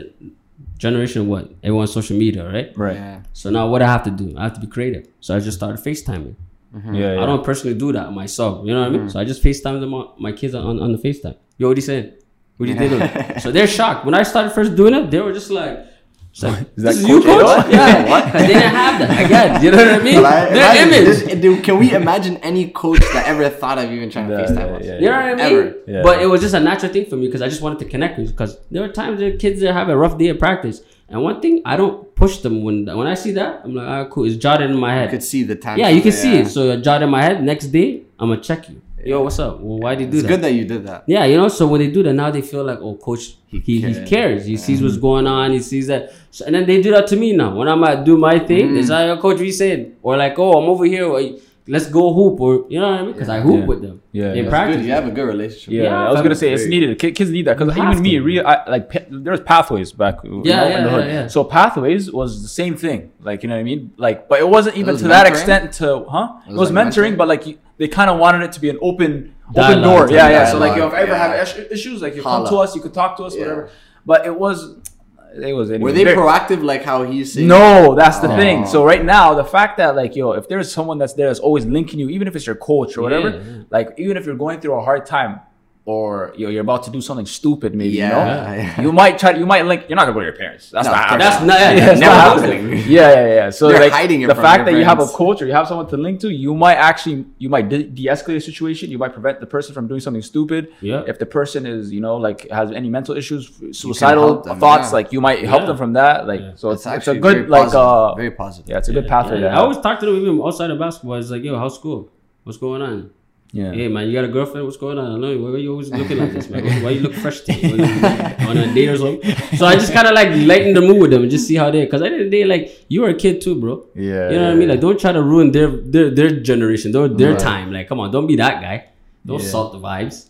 generation what everyone's social media, right? Right. Yeah. So now what I have to do? I have to be creative. So I just started FaceTiming. Yeah. yeah. I don't personally do that myself. You know what I mean? Mm. So I just FaceTime them on, my kids on, on the FaceTime. Yo, what he saying? What you think? so they're shocked. When I started first doing it, they were just like, it's like, Is that this is you, Coach coach? Yeah. what? they didn't have that. Again, you know what I mean? But I- Their imagine image. this- dude, can we imagine any coach that ever thought of even trying to Yeah, FaceTime yeah, us? yeah, You know what I mean? Ever. Yeah. But it was just a natural thing for me because I just wanted to connect with because there were times there kids that have a rough day of practice. And one thing, I don't push them when when I see that. I'm like, ah, cool. It's jotted in my head. You head. could see the time. yeah, you can see it. So I jot in my head. Next day, I'm gonna check you. Yo, what's up? Well, why did you do It's that? good that you did that. Yeah, you know. So when they do that, now they feel like, oh, coach, he he, he cares. cares. He sees what's mm-hmm. going on. He sees that, so, and then they do that to me now. When I'm at do my thing, they mm. say, oh, coach, what you saying? Or like, oh, I'm over here. Or, Let's go hoop, or you know what I mean? Because I hoop Yeah. with them. Yeah, in yeah. practice. Good. You have a good relationship. Yeah, Yeah, I was gonna say it's needed. Kids need that because even me, to. real I, like pa- there's pathways back. you Yeah, know, yeah, yeah, yeah. So pathways was the same thing. Like you know what I mean? Like, but it wasn't even was to that extent. To huh? It was was, like mentoring, mentoring? but like you, they kind of wanted it to be an open, open door. Yeah, yeah. So like, yo, if I ever yeah. have issues, like you Holla. come to us, you could talk to us, Yeah. whatever. But it was, it was. Anyway, Were they proactive like how he's saying? no, that's the Oh. thing. So right now, the fact that like yo, if there's someone that's there that's always linking you, even if it's your coach or whatever, yeah. like even if you're going through a hard time or yo, you're about to do something stupid, maybe Yeah, you know, yeah. you might try. You might link. You're not gonna go to your parents. That's No, not of happening. course That's not. Yeah, Yeah, that's it's not not happening. happening. Yeah, yeah, yeah. So They're like hiding it the from fact your that you have a coach or you have someone to link to, you might actually you might de- de-escalate a situation. You might prevent the person from doing something stupid. Yeah. If the person is you know like has any mental issues, suicidal them, thoughts, yeah. like you might help Yeah. them from that. Like Yeah. so, It's it's, it's a good like positive. uh very positive. yeah, it's a good pathway Yeah, I always talk to them even outside of basketball. It's like, yo, how's school? What's going on? Yeah. Hey man, you got a girlfriend? What's going on? I know. Why are you always looking like this, man? Why you look fresh today? You- on a date or something? So I just kind of like lighten the mood with them and just see how they. Because at the end of the day, like you were a kid too, bro. Yeah. You know what I mean? Like don't try to ruin their their their generation, their their Right. time. Like come on, don't be that guy. Don't Yeah. salt the vibes.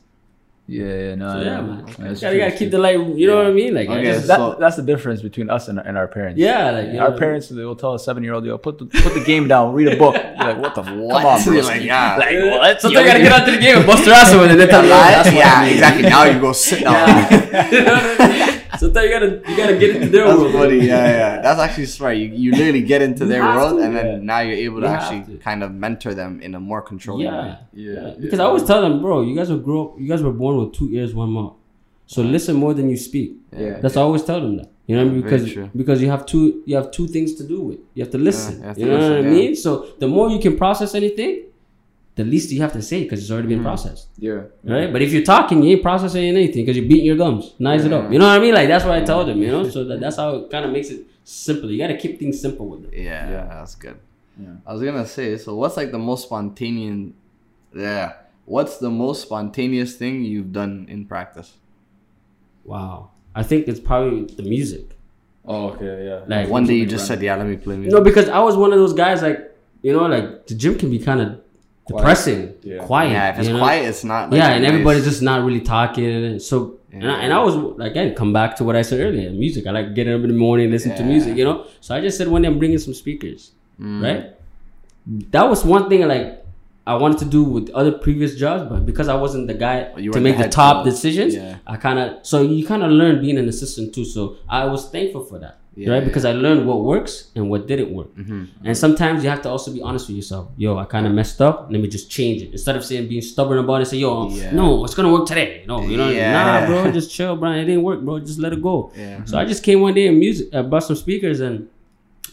Yeah, yeah, no, So, yeah, no. man. That's You gotta, gotta keep the light. You know what I mean? Like Okay. just- That, So- that's the difference between us and, and our parents. yeah, like you our parents they will tell a seven year old, yo, put the put the game down, read a book. You're like, what the f- What? Come on, bro. You're like, yeah. Like, what? Sometimes you gotta get out to the game and bust their ass with it. Then tell them, Yeah, "That's I yeah, mean." exactly. Now you go sit down. You know what I mean? Sometimes you gotta you gotta get into their That's world. funny. Yeah, yeah. That's actually smart. You, you literally get into You their world, to, and then yeah. now you're able to You actually to. kind of mentor them in a more controlled way. Yeah. Yeah, yeah. Because I always tell them, bro, you guys were grow up, you guys were born with two ears, one mouth. So listen more than you speak. Yeah. That's I always tell them that. You know what I mean? Because because you have two you have two things to do with. You have to listen. you have to you know what I mean? So the more you can process anything, the least you have to say because it's already Mm. been processed. Yeah. Right? But if you're talking, you ain't processing anything because you're beating your gums. Nice it up. You know what I mean? Like that's what I told them, you know? So that, that's how it kind of makes it simple. You gotta keep things simple with it. Yeah, Yeah. that's good. Yeah. I was gonna say, so what's like the most spontaneous? Yeah, what's the most spontaneous thing you've done in practice? Wow. I think it's probably the music. Oh, okay, yeah. Like One day you just said, "Yeah, let me play music." No, because I was one of those guys like you know, like the gym can be kind of depressing, Yeah. quiet. yeah, if it's you know? quiet, it's not. Like, yeah, and nice. everybody's just not really talking. And so, and, I, Yeah. and I was again come back to what I said earlier: music. I like getting up in the morning, listen to music. You know, so I just said one day I'm bringing some speakers, Mm. right? That was one thing like I wanted to do with other previous jobs, but because I wasn't the guy You to make the the top coach. decisions, Yeah. I kind of so you kind of learn being an assistant too. So I was thankful for that, Yeah, right? Because I learned what works and what didn't work. Mm-hmm. And sometimes you have to also be honest with yourself. Yo, I kind of messed up. Let me just change it. Instead of saying being stubborn about it, say, yo, Yeah. no, it's gonna work today. No, you know, Yeah. nah, bro, just chill, bro. It didn't work, bro. Just let it go. Yeah. So I just came one day and music, I bought some speakers and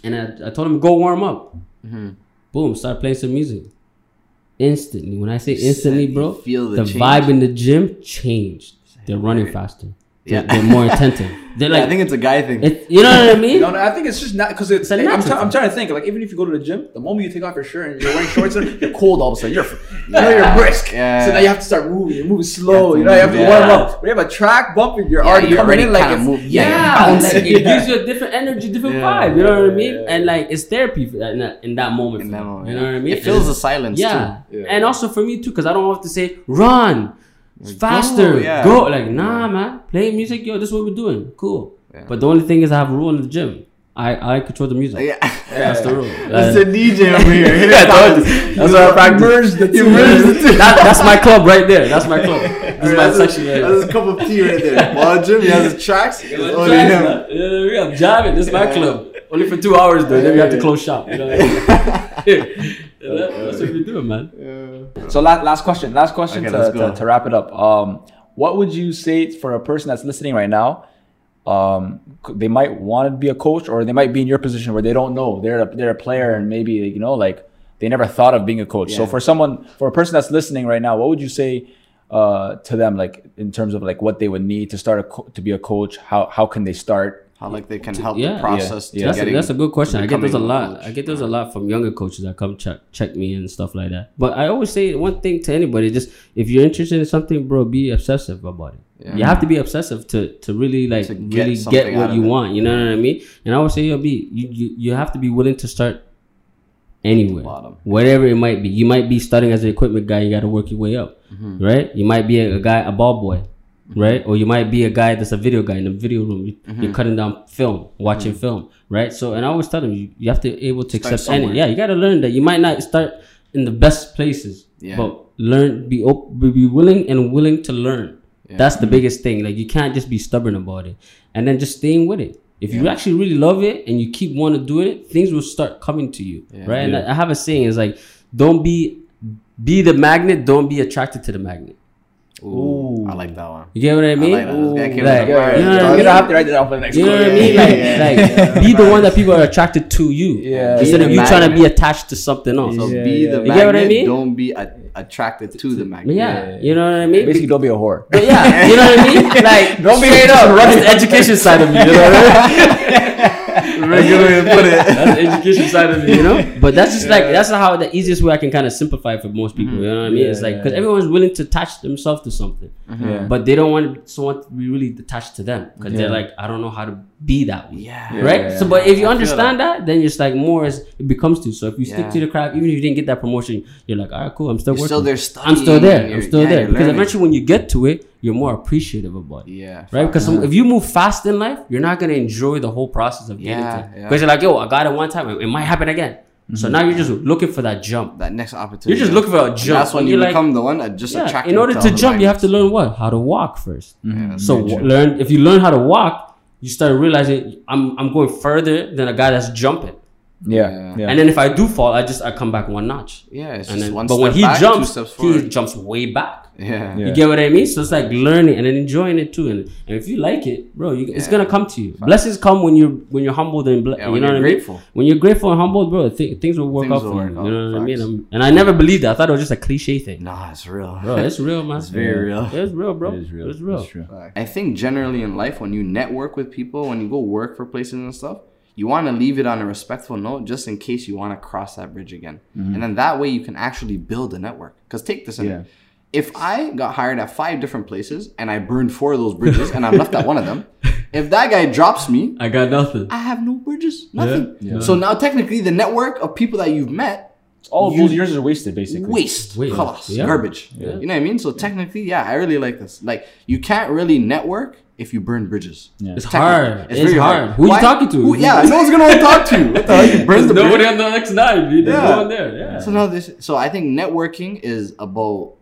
and I, I told him go warm up. Mm-hmm. Boom, start playing some music. Instantly, when I say instantly, bro, feel the the vibe in the gym changed. They're running faster. They're, Yeah. they're more attentive. They're Yeah, like, I think it's a guy thing. it, you know what I mean? No, no, I think it's just not because it's. It's a I'm, natural try- I'm trying to think. Like, even if you go to the gym, the moment you take off your shirt and you're wearing shorts, you're cold all of a sudden. You're, you know, you're brisk. Yeah. So now you have to start moving. You're moving slow. You You, have know, you have to warm yeah. up. When you have a track bump, you're Yeah, already you're coming already in like kinda it's, move- Yeah, Yeah, like, bouncing. it gives you a different energy, different Yeah, vibe. You know what I mean? yeah, And like it's therapy for that, in, that, in that moment. in that moment, you yeah. know what I mean? It fills the silence yeah. Yeah. and also for me too, because I don't have to say run faster, yeah. go. Like nah, man, play music, yo. This is what we're doing. Cool. Yeah. But the only thing is, I have a rule in the gym. I I control the music. Yeah. That's the rule. That's Uh, the DJ over here. Yeah, it I told fast. you. That's what I practice. Merge the two. merge the two. that, that's my club right there. That's my club. This is my section. a, right that's a cup of tea right there. While Jim, he has his tracks. It's Yeah, only him. Yeah, we have jamming. This is my club. Only for two hours though. Then we have to close shop. You know what I mean? Yeah, that's what we're doing, man. So last last question. Last question Okay, to, to, to wrap it up. Um, what would you say for a person that's listening right now? Um, they might want to be a coach, or they might be in your position where they don't know they're a, they're a player, and maybe you know like they never thought of being a coach. So for someone, for a person that's listening right now, what would you say uh, to them, like in terms of like what they would need to start a co- to be a coach? How how can they start? How like they can help Yeah. the process Yeah. to That's a, that's a good question. I get those a lot. coach. I get those a lot from younger coaches that come check check me and stuff like that. But I always say one thing to anybody: just if you're interested in something, bro, be obsessive about it. Yeah. You have to be obsessive to to really like To get really get what you it. want. You know what I mean? And I always say, yo, B, you, you you have to be willing to start anywhere, Bottom. whatever it might be. You might be starting as an equipment guy. You got to work your way up, Mm-hmm. right? You might be a, a guy, a ball boy, right? Or you might be a guy that's a video guy in a video room. You, Mm-hmm. You're cutting down film, watching film, right? So, and I always tell them you, you have to be able to Start accept any. Yeah, you got to learn that you might not start in the best places, Yeah. but learn, be op- be willing and willing to learn. That's the biggest thing. Like you can't just be stubborn about it, and then just staying with it. If you actually really love it and you keep wanting to do it, things will start coming to you, right? And I I have a saying: is like, don't be be the magnet, don't be attracted to the magnet. Ooh, I like that one. You get what I mean? like that. This Like, with you know what I You're mean? gonna have to write it down for the next. You know what I mean? Yeah, Like, yeah, like be the one that people are attracted to you, Yeah. instead of the you trying to be attached to something else. So Yeah, be yeah. the You magnet. get what I mean? Don't be a- attracted to the magnet. yeah, you know what I mean? Basically, don't be a whore. But yeah, you know what I mean? Like, Don't be straight up. That's the education side of me. You know what I mean? Very good way to put it. That's the education side of me, you know. But that's just like that's how the easiest way I can kind of simplify for most people. Mm-hmm. You know what I mean? Yeah, it's like because yeah. everyone's willing to attach themselves to something, mm-hmm. Yeah. but they don't want someone to be really attached to them because they're like, I don't know how to be that way. Yeah. Yeah, right? yeah, So, yeah. but if you I understand that, then it's like more as it becomes to. So if you stick to the craft, even if you didn't get that promotion, you're like, all right, cool, I'm still You're working. still there I'm still there. I'm still yeah, there because learning. eventually, when you get to it, you're more appreciative about it Yeah. right? Because fuck. if you move fast in life, you're not gonna enjoy the whole process of getting Yeah, to. yeah. Because you're like, yo, I got it one time, it, it might happen again. So mm-hmm. now you're just looking for that jump. that next opportunity. You're just looking for a jump. That's when And you you're like- become the one that just Yeah, attracted. in order to all jump, you have to learn what? How to walk first. Yeah, So very true. learn if you learn how to walk, you start realizing I'm I'm going further than a guy that's jumping. Yeah, yeah. And then if I do fall, I just I come back one notch. Yeah, it's And just then, one but step when he back, jumps, he jumps way back. Yeah. Yeah. You get what I mean? So it's like learning and then enjoying it too. And, and if you like it, bro, you, it's gonna come to you. Blessings come when you're when you're humbled and ble- Yeah, you when know you're what grateful. I mean? When you're grateful and humbled, bro, th- things will work Things out will for work you. out, You know what I mean? I'm- and I never believed that. I thought it was just a cliche thing. Nah, it's real. Bro, it's real, man. It's very real. It's real, bro. It is real. It's real. It's true. I think generally in life, when you network with people, when you go work for places and stuff, you want to leave it on a respectful note just in case you want to cross that bridge again. Mm-hmm. And then that way you can actually build a network. Because take this in. Yeah. If I got hired at five different places and I burned four of those bridges and I'm left at one of them, if that guy drops me, I got nothing. I have no bridges, nothing. Yeah. So now technically, the network of people that you've met, All You- those years are wasted, basically. waste, Waste. Khalas, Yeah. garbage. Yeah. You know what I mean? So technically, yeah, I really like this. Like, you can't really network if you burn bridges. Yeah. It's Technically. hard. It's, very hard. Who Why? you talking to? Who- yeah, no one's gonna want to talk to you. What the hell? You burn the Nobody bridge? on the next nine. dude. There's Yeah. no one there. Yeah. So now this. So I think networking is about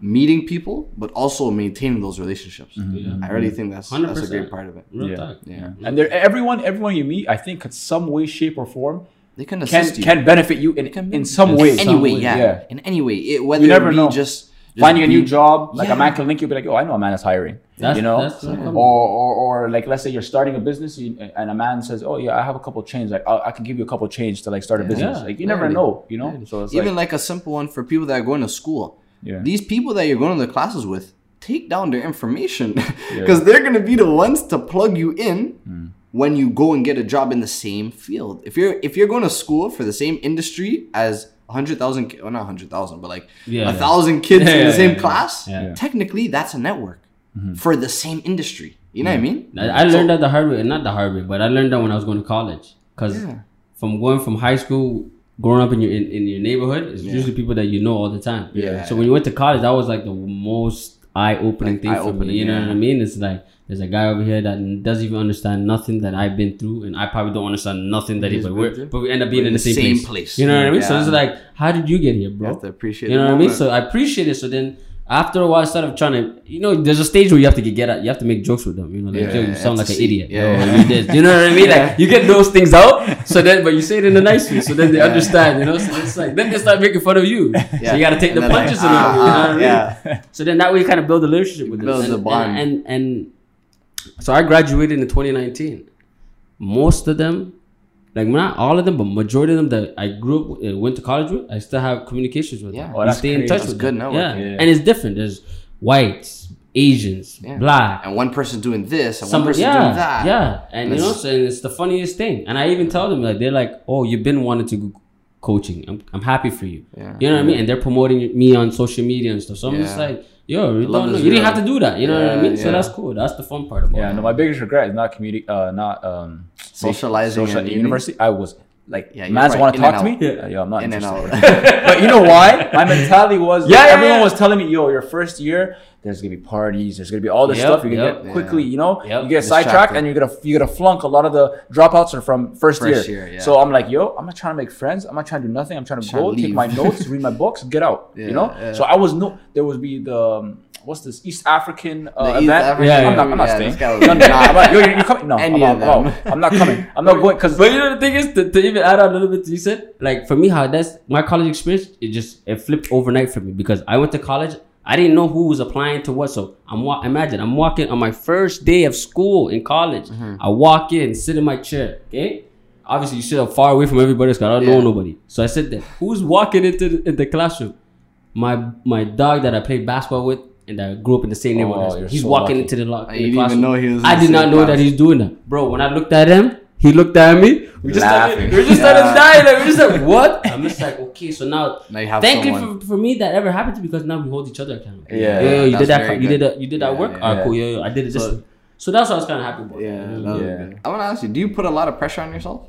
meeting people, but also maintaining those relationships. Mm-hmm. Yeah. I really think that's that's a great part of it. Real Yeah. talk. Yeah, mm-hmm. And there, everyone, everyone you meet, I think, in some way, shape, or form, they can can assist you can benefit you in, can in some in way. some anyway. way, Yeah. yeah. in any way. It, whether You never it be know. just, just Finding a new job, like Yeah. a man can link you, be like, "Oh, I know a man is hiring." That's- you know, that's what or, or or like let's say you're starting a business and a man says, "Oh yeah, I have a couple chains. Like i I can give you a couple chains to like start a business." Yeah. Like you never Really. know, you know. So it's Even like, like a simple one for people that are going to school. Yeah, These people that you're going to the classes with, take down their information because they're going to be the ones to plug you in Hmm. when you go and get a job in the same field. If you're if you're going to school for the same industry as hundred thousand, ki- well not hundred thousand, but like Yeah, a yeah. thousand kids Yeah, in the yeah, same yeah, yeah. class, Yeah. Yeah. technically that's a network for the same industry. You know what I mean? I, learned that the hard way, not the hard way, but I learned that when I was going to college. Because Yeah. from going from high school, growing up in your in, in your neighborhood, it's usually people that you know all the time. Yeah. So when you went to college, that was like the most eye opening Like thing for eye-opening, me. You know yeah. what I mean? It's like there's a guy over here that doesn't even understand nothing that I've been through, and I probably don't understand nothing that he. He's But, been we're, through. but we end up being We're in the same, same place. place. You know what I mean? So it's like, how did you get here, bro? You bro? have to appreciate. You know what I mean? So I appreciate it. So then after a while, I started trying to, you know, there's a stage where you have to get, at, you have to make jokes with them. You know, like, Yeah, yo, you you sound like an see. idiot. Yeah, Yo, yeah. you this. You know what I mean? Yeah. Like you get those things out. So then, but you say it in a nice way. So then they understand. You know, so it's like then they start making fun of you. So you got to take And the like, punches in ah, it. You know what I mean? yeah. So then that way you kind of build a relationship with them. Build and, the bond. And, and and so I graduated in 2019. Most of them, like not all of them, but majority of them that I grew up, with, uh, went to college with, I still have communications with. Yeah. them. Oh, that's stay in touch That's with good them. networking. Yeah. Yeah. and it's different. There's whites, Asians, Yeah. black, and one person doing this, and one person yeah, doing that. yeah, and you know, That's- so it's the funniest thing. And I even tell them like they're like, "Oh, you've been wanting to go coaching. I'm, I'm happy for you." Yeah. You know what I mean? And they're promoting me on social media and stuff. So I'm just like, "Yo, you, don't know. you didn't have to do that." You know what I Yeah, mean? So that's cool. That's the fun part about yeah. it. No, my biggest regret is not community, uh, not um, Socializing social at at university. I was like, Yeah, man's right. want to talk to me. Yeah, yo, I'm not In interested. but you know why? My mentality was Yeah, yeah, everyone yeah. was telling me, yo, your first year, there's gonna be parties, there's gonna be all this Yep, stuff. You're gonna yep. get quickly, you know, Yep. you get sidetracked and you're gonna you're gonna flunk a lot of the dropouts are from first, First year. year, yeah. So I'm like, yo, I'm not trying to make friends. I'm not trying to do nothing. I'm trying to Trying go, to take my notes, read my books, get out. Yeah, you know. yeah. So I was no. There would be the um, what's this East African uh, The East event. African- Yeah, I'm not. I'm not yeah, staying. this guy was No, no, I'm not- yo, you coming? No, Any I'm, of not- them. no, I'm not coming. I'm not going because But you know the thing is to, to even add on a little bit to you said like for me how that's my college experience it just it flipped overnight for me because I went to college I didn't know who was applying to what so I'm wa- imagine I'm walking on my first day of school in college Mm-hmm. I walk in sit in my chair okay obviously you sit up far away from everybody else 'cause I don't Yeah. know nobody so I sit there who's walking into the, in the classroom my my dog that I played basketball with and that I grew up in the same neighborhood as oh, he's so walking lucky. into the, lo- Oh, in didn't even know he was in I did not know that he's doing that bro when I looked at him he looked at me we just started, we just started Yeah. dying like, we just like what I'm just like okay so now Now you have thankfully someone. for, for me that ever happened to me because now we hold each other accountable Yeah, yo, yo, you that's did that you did that you did that Yeah, work yeah. alright cool yo, yo, I did it this So- so that's what I was kind of happy about Yeah, mm-hmm. you know? Yeah. I want to ask you: Do you put a lot of pressure on yourself?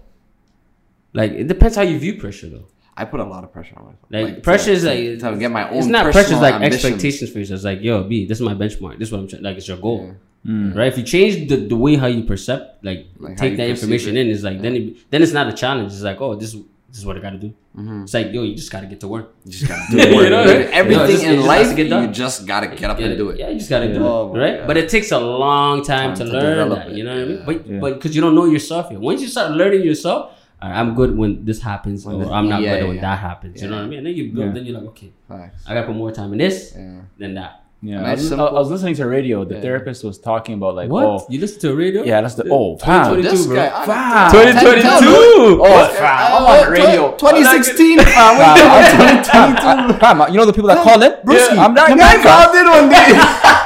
like it depends how you view pressure though I put a lot of pressure on myself. like, pressure is like to get my own. it's not pressure it's like ambitions. expectations for yourself it's like yo B this is my benchmark this is what I'm trying like it's your goal Yeah. Mm. right? If you change the, the way how you perceive, like, Like take that information it. in, it's like then it, then it's not a challenge. It's like, oh, this is this is what I got to do. Mm-hmm. It's like, yo, you just got to get to work. You just gotta do You it. know, right? Everything No, it just- in just life, to get done. you just gotta get up Yeah, and do it. Yeah, you just got to do Oh it, right? God. But it takes a long time, Time to, to learn that. You know what I mean? yeah. But Yeah. but because you don't know yourself yet. Once you start learning yourself, all right, I'm good when this happens, When or the- I'm not yeah, good when yeah. that happens. You know what I mean? And then you build, Yeah. then you're like, okay, Facts. I got to put more time in this Yeah. than that. Yeah, I, was, I was listening to radio. The Yeah. therapist was talking about like, What? oh, You listen to radio? yeah, that's the oh, fam. 2022, This bro. guy, Fam. 2022. Oh, oh This fam, guy- I'm on radio. 2016. fam, Fam, what the- I'm- fam, fam, you know the people that call in? Brewski, I'm that the guy, man called in one day.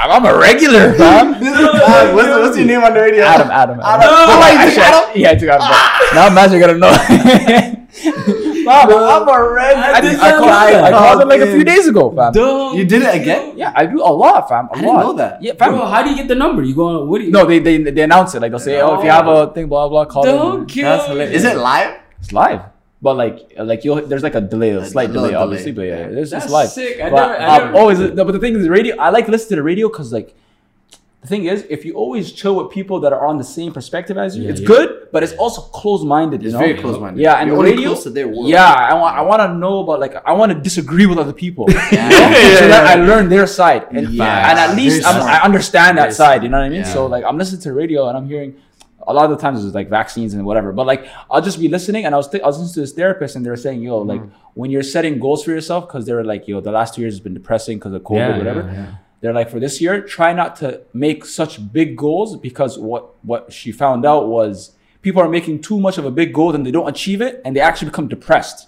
fam. I'm a regular, fam. This is- uh, what's, what's your name on the radio? Adam, Adam, Adam. Adam. Oh, you Actually, Adam? Yeah, I took Adam. but Now, imagine you're gonna know. Fam, I'm a red. I I, did did, I, called, know I, I called it like a Oh, few days ago, fam. Duh. You did it again? Yeah, I do a lot, fam. A I didn't know that. Yeah, fam. Bro, how do you get the number? You go on, what do you? No, they, they they announce it like they'll say, oh, if you have a thing, blah blah, call Don't it. kill That's hilarious. Is it live? It's live, but like like you'll there's like a delay, a slight delay, delay. obviously, but yeah, it's That's just live. sick. I But, never- I um, never- always, no, but the thing is, radio. I like to listen to the radio because like. The thing is, if you always chill with people that are on the same perspective as you, Yeah, it's yeah. good, but it's also close-minded. It's know, very close-minded. Yeah, and You're only radio, close to their world. yeah, I want, I want to know about like, I want to disagree with other people, Yeah. you so that I learn their side, and, Yeah. and at least I'm. I understand that side. You know what I mean? Yeah. So like, I'm listening to radio and I'm hearing. A lot of the times it's like vaccines and whatever, but like I'll just be listening and I was th- I was listening to this therapist and they were saying, yo, like Mm. when you're setting goals for yourself, because they were like, yo, the last two years has been depressing because of COVID, Yeah, whatever. yeah, yeah. They're like, for this year, try not to make such big goals because what what she found out was people are making too much of a big goal and they don't achieve it and they actually become depressed.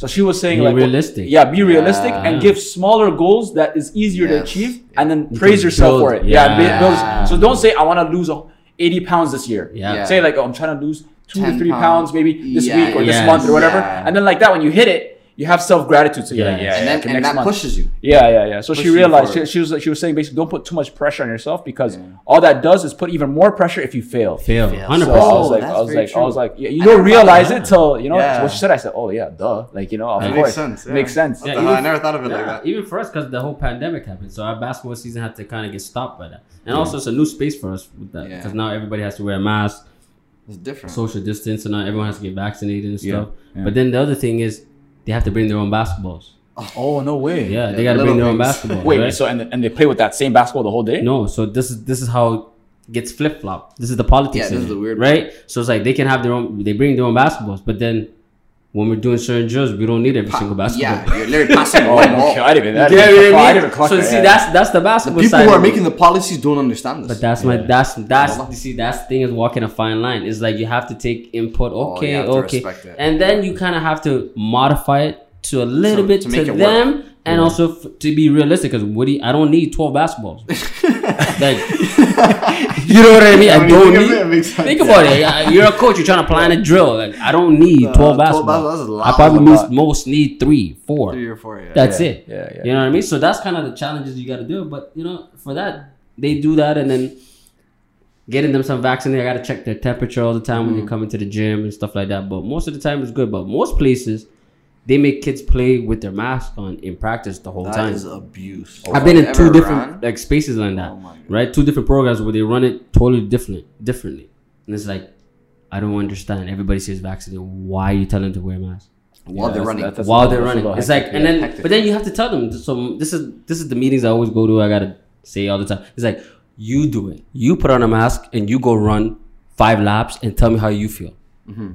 So she was saying Be like, realistic. yeah, be realistic Yeah. and give smaller goals that is easier to achieve and then praise yourself build- for it. Yeah, yeah. build- so don't say I want to lose a- 80 pounds this year. Yeah. Yeah. Say like, oh, I'm trying to lose two to three pounds. pounds maybe this Yeah, week or this month or whatever. Yeah. And then like that, when you hit it, you have self gratitude. So you're like, Yeah. yeah, and yeah, then okay, and next that month. pushes you. Yeah, yeah, yeah. So she Push you realized she, she was she was saying basically don't put too much pressure on yourself because all that does is put even more pressure if you fail. Fail. Fail. Hundred So I was like, percent. I was very like, I was like, yeah, you I don't realize it till you know Yeah. what she said. I said, oh yeah, duh, like you know, of That course, makes sense. yeah. makes sense. Yeah, even- I never thought of it like that. even for us, because the whole pandemic happened, so our basketball season had to kind of get stopped by that. And also, it's a new space for us with that Yeah. because now everybody has to wear a mask, It's different. social distance, and now everyone has to get vaccinated and Yeah, stuff. yeah. But then the other thing is, they have to bring their own basketballs. Oh no way. Yeah, Yeah, they got to bring their little own things. basketballs. Wait, right? so and and they play with that same basketball the whole day? No, so this is this is how it gets flip flop. This is the politics. Yeah, this in is it, the weird right? So it's like they can have their own. They bring their own basketballs, but then when we're doing certain drills, we don't need every single basketball. Yeah, you're literally passing the Oh, white okay. ball. I didn't even. I You get didn't even what clock- I I mean? didn't clock So that, see, yeah. that's that's the The basketball people side. who are making the policies don't understand this. But that's my that's that's you see that's the thing is walking a fine line. It's like you have to take input. Oh, Okay, have to okay, and then you kind of have to modify it to a little So- bit to to, make it work. them, and also f- to be realistic. Because what do you, I don't need twelve basketballs. like, you know what I mean? I, I mean, don't think need. it, it makes sense. Think about it. You're a coach. You're trying to plan a drill. Like I don't need Uh, 12 12 basketballs. basketballs a lot. I probably most, most need three, four. Three or four. Yeah. That's Yeah, it. yeah, yeah. You know what I mean? So that's kind of the challenges you got to do. But you know, for that, they do that, and then getting them some vaccine. I got to check their temperature all the time Mm-hmm. when you're coming to the gym and stuff like that. But most of the time, it's good. But most places, they make kids play with their mask on in practice the whole That time. is abuse. I've been in two different ran? like spaces like that, Oh right? Two different programs where they run it totally different, differently, and it's like. I don't understand. Everybody says vaccinated. Why are you telling them to wear a mask? while Yeah, they're running. that's- while a- they're running. little It's like, and then, hectic. but then you have to tell them. So this is this is the meetings I always go to. I gotta say all the time. It's like you do it. You put on a mask and you go run five laps and tell me how you feel.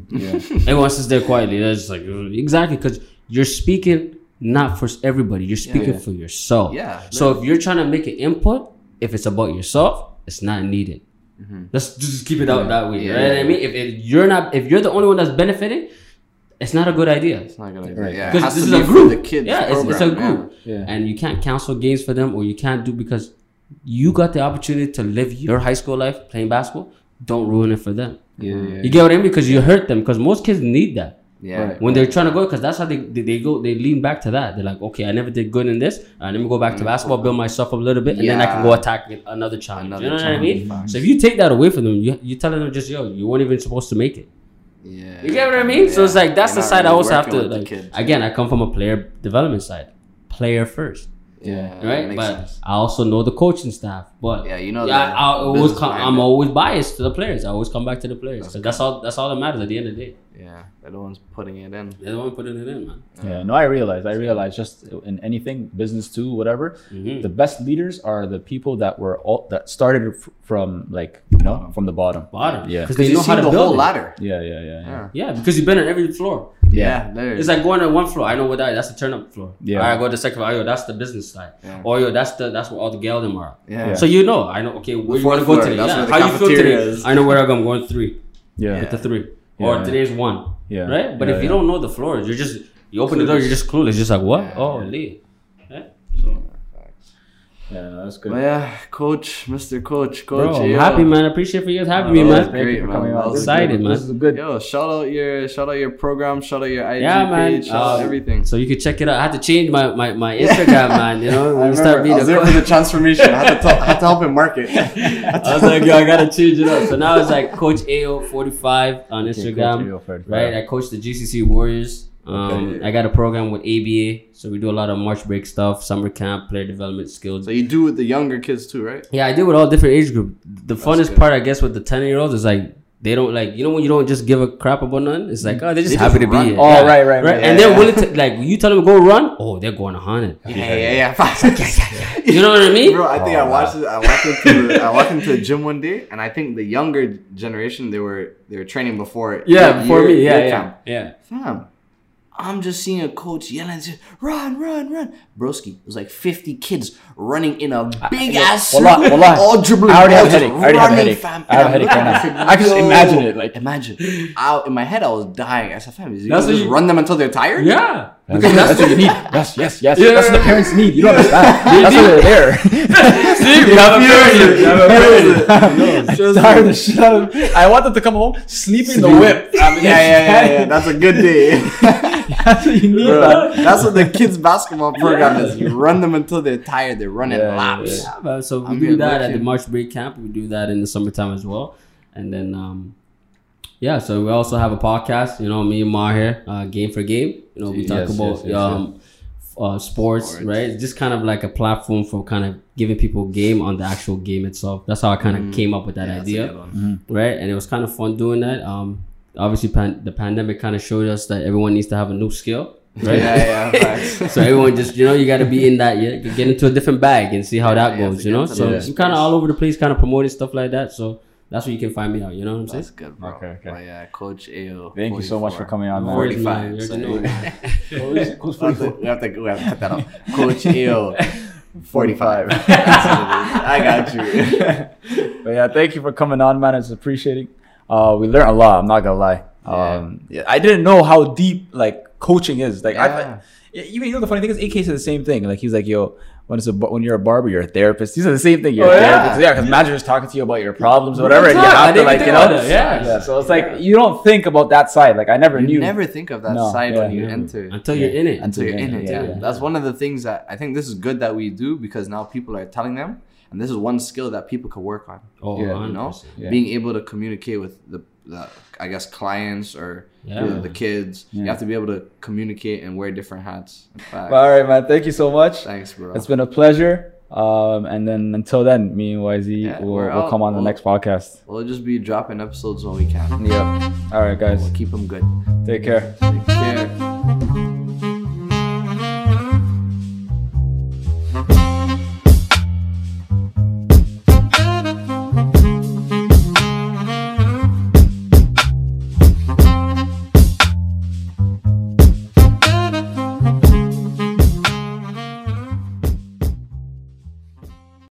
Yeah. Everyone sits there quietly. They're just like "Uh, exactly because you're speaking not for everybody. You're speaking Yeah. for yourself. Yeah, So if you're trying to make an input, if it's about yourself, it's not needed. Let's just keep it out that way. Mm-hmm. Yeah. Right? I mean, if, if you're not, if you're the only one that's benefiting, it's not a good idea. It's not a good idea. Right. Yeah, Because this is be a group. the kids. yeah, it's, it's a group. Yeah. And you can't cancel games for them or you can't do because you got the opportunity to live your high school life playing basketball. Don't ruin it for them. Yeah, yeah, You get what I mean? Because you hurt them. Because most kids need that Yeah. Right. when they're trying to go. Because that's how they, they they go. They lean back to that. They're like, okay, I never did good in this. Uh, let me go back to basketball, build myself up a little bit, and then I can go attack another challenge. Another you know what I mean? challenge. So if you take that away from them, you you telling them just yo, you weren't even supposed to make it. Yeah. You get what I mean? So it's like that's You're the not side I also have to like. Again, I come from a player development side, player first, Yeah. right? But sense. I also know the coaching staff. But Yeah, you know yeah, the I, always come, I'm always biased to the players. I always come back to the players That's because that's all. That's all that matters at the end of the day. Yeah, they're the ones putting it in. They're the one putting it in, man. Yeah, no, I realize. I realize just in anything, business too, whatever. Mhm. The best leaders are the people that were all that started from like you know from the bottom. Bottom, Yeah. because Because they you know how to the build whole it. ladder. Yeah, yeah, yeah, yeah. Yeah, because you've been on every floor. Yeah, there. It's like going on one floor. I know what that. That's the turn up floor. Yeah. I go to the second floor. Oh, yo, that's the business side. Yeah. Or yo, that's the that's where all the gal are. yeah. Yeah. So you know, I know. Okay, where you fourth want to go floor, today? that's Yeah. How you feel cafeteria today? is. I know where I'm going. I'm going three Yeah, with the three, Yeah, or yeah. today's one. yeah. Right, but Yeah, if you don't know the floors, you're just you open the door, you're just clueless. Just like what? Yeah. oh, Lee. Yeah. So, Yeah, that's But yeah, coach, Mr. Coach, coach. Bro, I'm happy, man. I appreciate for you guys having me, man. that's great, man. That was Excited, man. This is good. Yo, shout out your shout out your program, shout out your IG Yeah, man. page, shout out Um, everything. So you can check it out. I had to change my, my, my Instagram, man. You know, when you start being a there coach. for the transformation. I had to, tell, had to help him market. I was like, yo, I gotta change it up. So now it's like Coach AO45 on Instagram, right? I coach the GCC Warriors. Um, Okay. I got a program with ABA, so we do a lot of March break stuff, summer camp, player development skills. so you do with the younger kids too, right? Yeah, I do with all different age group. The funnest good. part, I guess, with the ten year olds is like they don't like you know when you don't just give a crap about nothing. It's like oh they're just They happy just to run. be here. Oh, Yeah. right, right, right. and Yeah, they're yeah. willing to like you tell them to go run. Oh, they're going a hundred. Yeah, yeah, yeah. Fast. yeah, yeah, yeah. You know what I mean? Bro, I think Oh, I watched it. I walked into I walked into a gym one day, and I think the younger generation they were they were training before. Yeah, your- before me. Yeah, yeah, camp. yeah. Fam, I'm just seeing a coach yelling, "Run, run, run!" Broski, it was like 50 kids running in a big ass Wallah, circle, wallah. all dribbling. I already have a headache. I already have a headache. Fam. I have a I'm headache right now. said, I can just imagine it, like- imagine. I, in my head, I was dying. I said, "Fam, is you That's just you- run them until they're tired?" Yeah. That's, that's what you need. Yes, yes, yes. Yeah. That's what the parents need. You don't understand. That's why they're there. See, you have a period. You have a period. Tired the shit out of I want them to come home, sleep in the whip. Yeah, yeah, yeah, yeah. That's a good day. That's what you need, Bro, man. that's what the kids basketball program is. You run them until they're tired. They're running Yeah, laps. Yeah, man, so we I'm do that at the. March break camp. We do that in the summertime as well, and then um, yeah. So we also have a podcast. You know, me and Mar here, uh, game for game. You know, we talk Yes, about yes, yes, um, uh, sports, Sports. right? It's just kind of like a platform for kind of giving people game on the actual game itself. That's how I kind of came up with that Mm. Yeah, idea, good one. right? And it was kind of fun doing that. Um, obviously, pan- the pandemic kind of showed us that everyone needs to have a new skill, right? Yeah, yeah, so everyone just you know you got to be in that yeah get into a different bag and see how Yeah, that you goes you know so the i'm kind of all over the place kind of promoting stuff like that so that's where you can find me out you know what i'm saying That's good, bro. Okay, okay. But yeah, Coach AO. Thank you so much for coming on, man. 45. So- already know. Who's we, have to, we have to we have to cut that off. Coach AO. 45. 45. I got you. But yeah, thank you for coming on, man. It's appreciating. Uh, we learned a lot. I'm not gonna lie. Um, yeah, I didn't know how deep like coaching is. Like, Yeah. I, even you know the funny thing is, AK said the same thing. Like, he's like, yo, when it's a when you're a barber, you're a therapist. He said the same thing. You're Oh, a yeah. therapist. Yeah, because manager's talking to you about your problems or whatever, and you have to like, you know, about that. Yeah. So it's like you don't think about that side. Like, I never You knew. never think of that No, side when you Never. enter. until you're in it until you're in it. Yeah, Yeah, yeah. That's one of the things that I think this is good that we do because now people are telling them, and this is one skill that people could work on. oh Yeah, You know, Yeah. being able to communicate with the, the I guess clients or Yeah. the, the kids. You have to be able to communicate and wear different hats. Well, all right, man. Thank you so much. Thanks, bro. It's been a pleasure. Um, and then until then, me and YZ Yeah, will, we're will come on the We'll- next podcast. We'll just be dropping episodes when we can. Yep. All right, guys. We'll keep them good. Take care. Take care.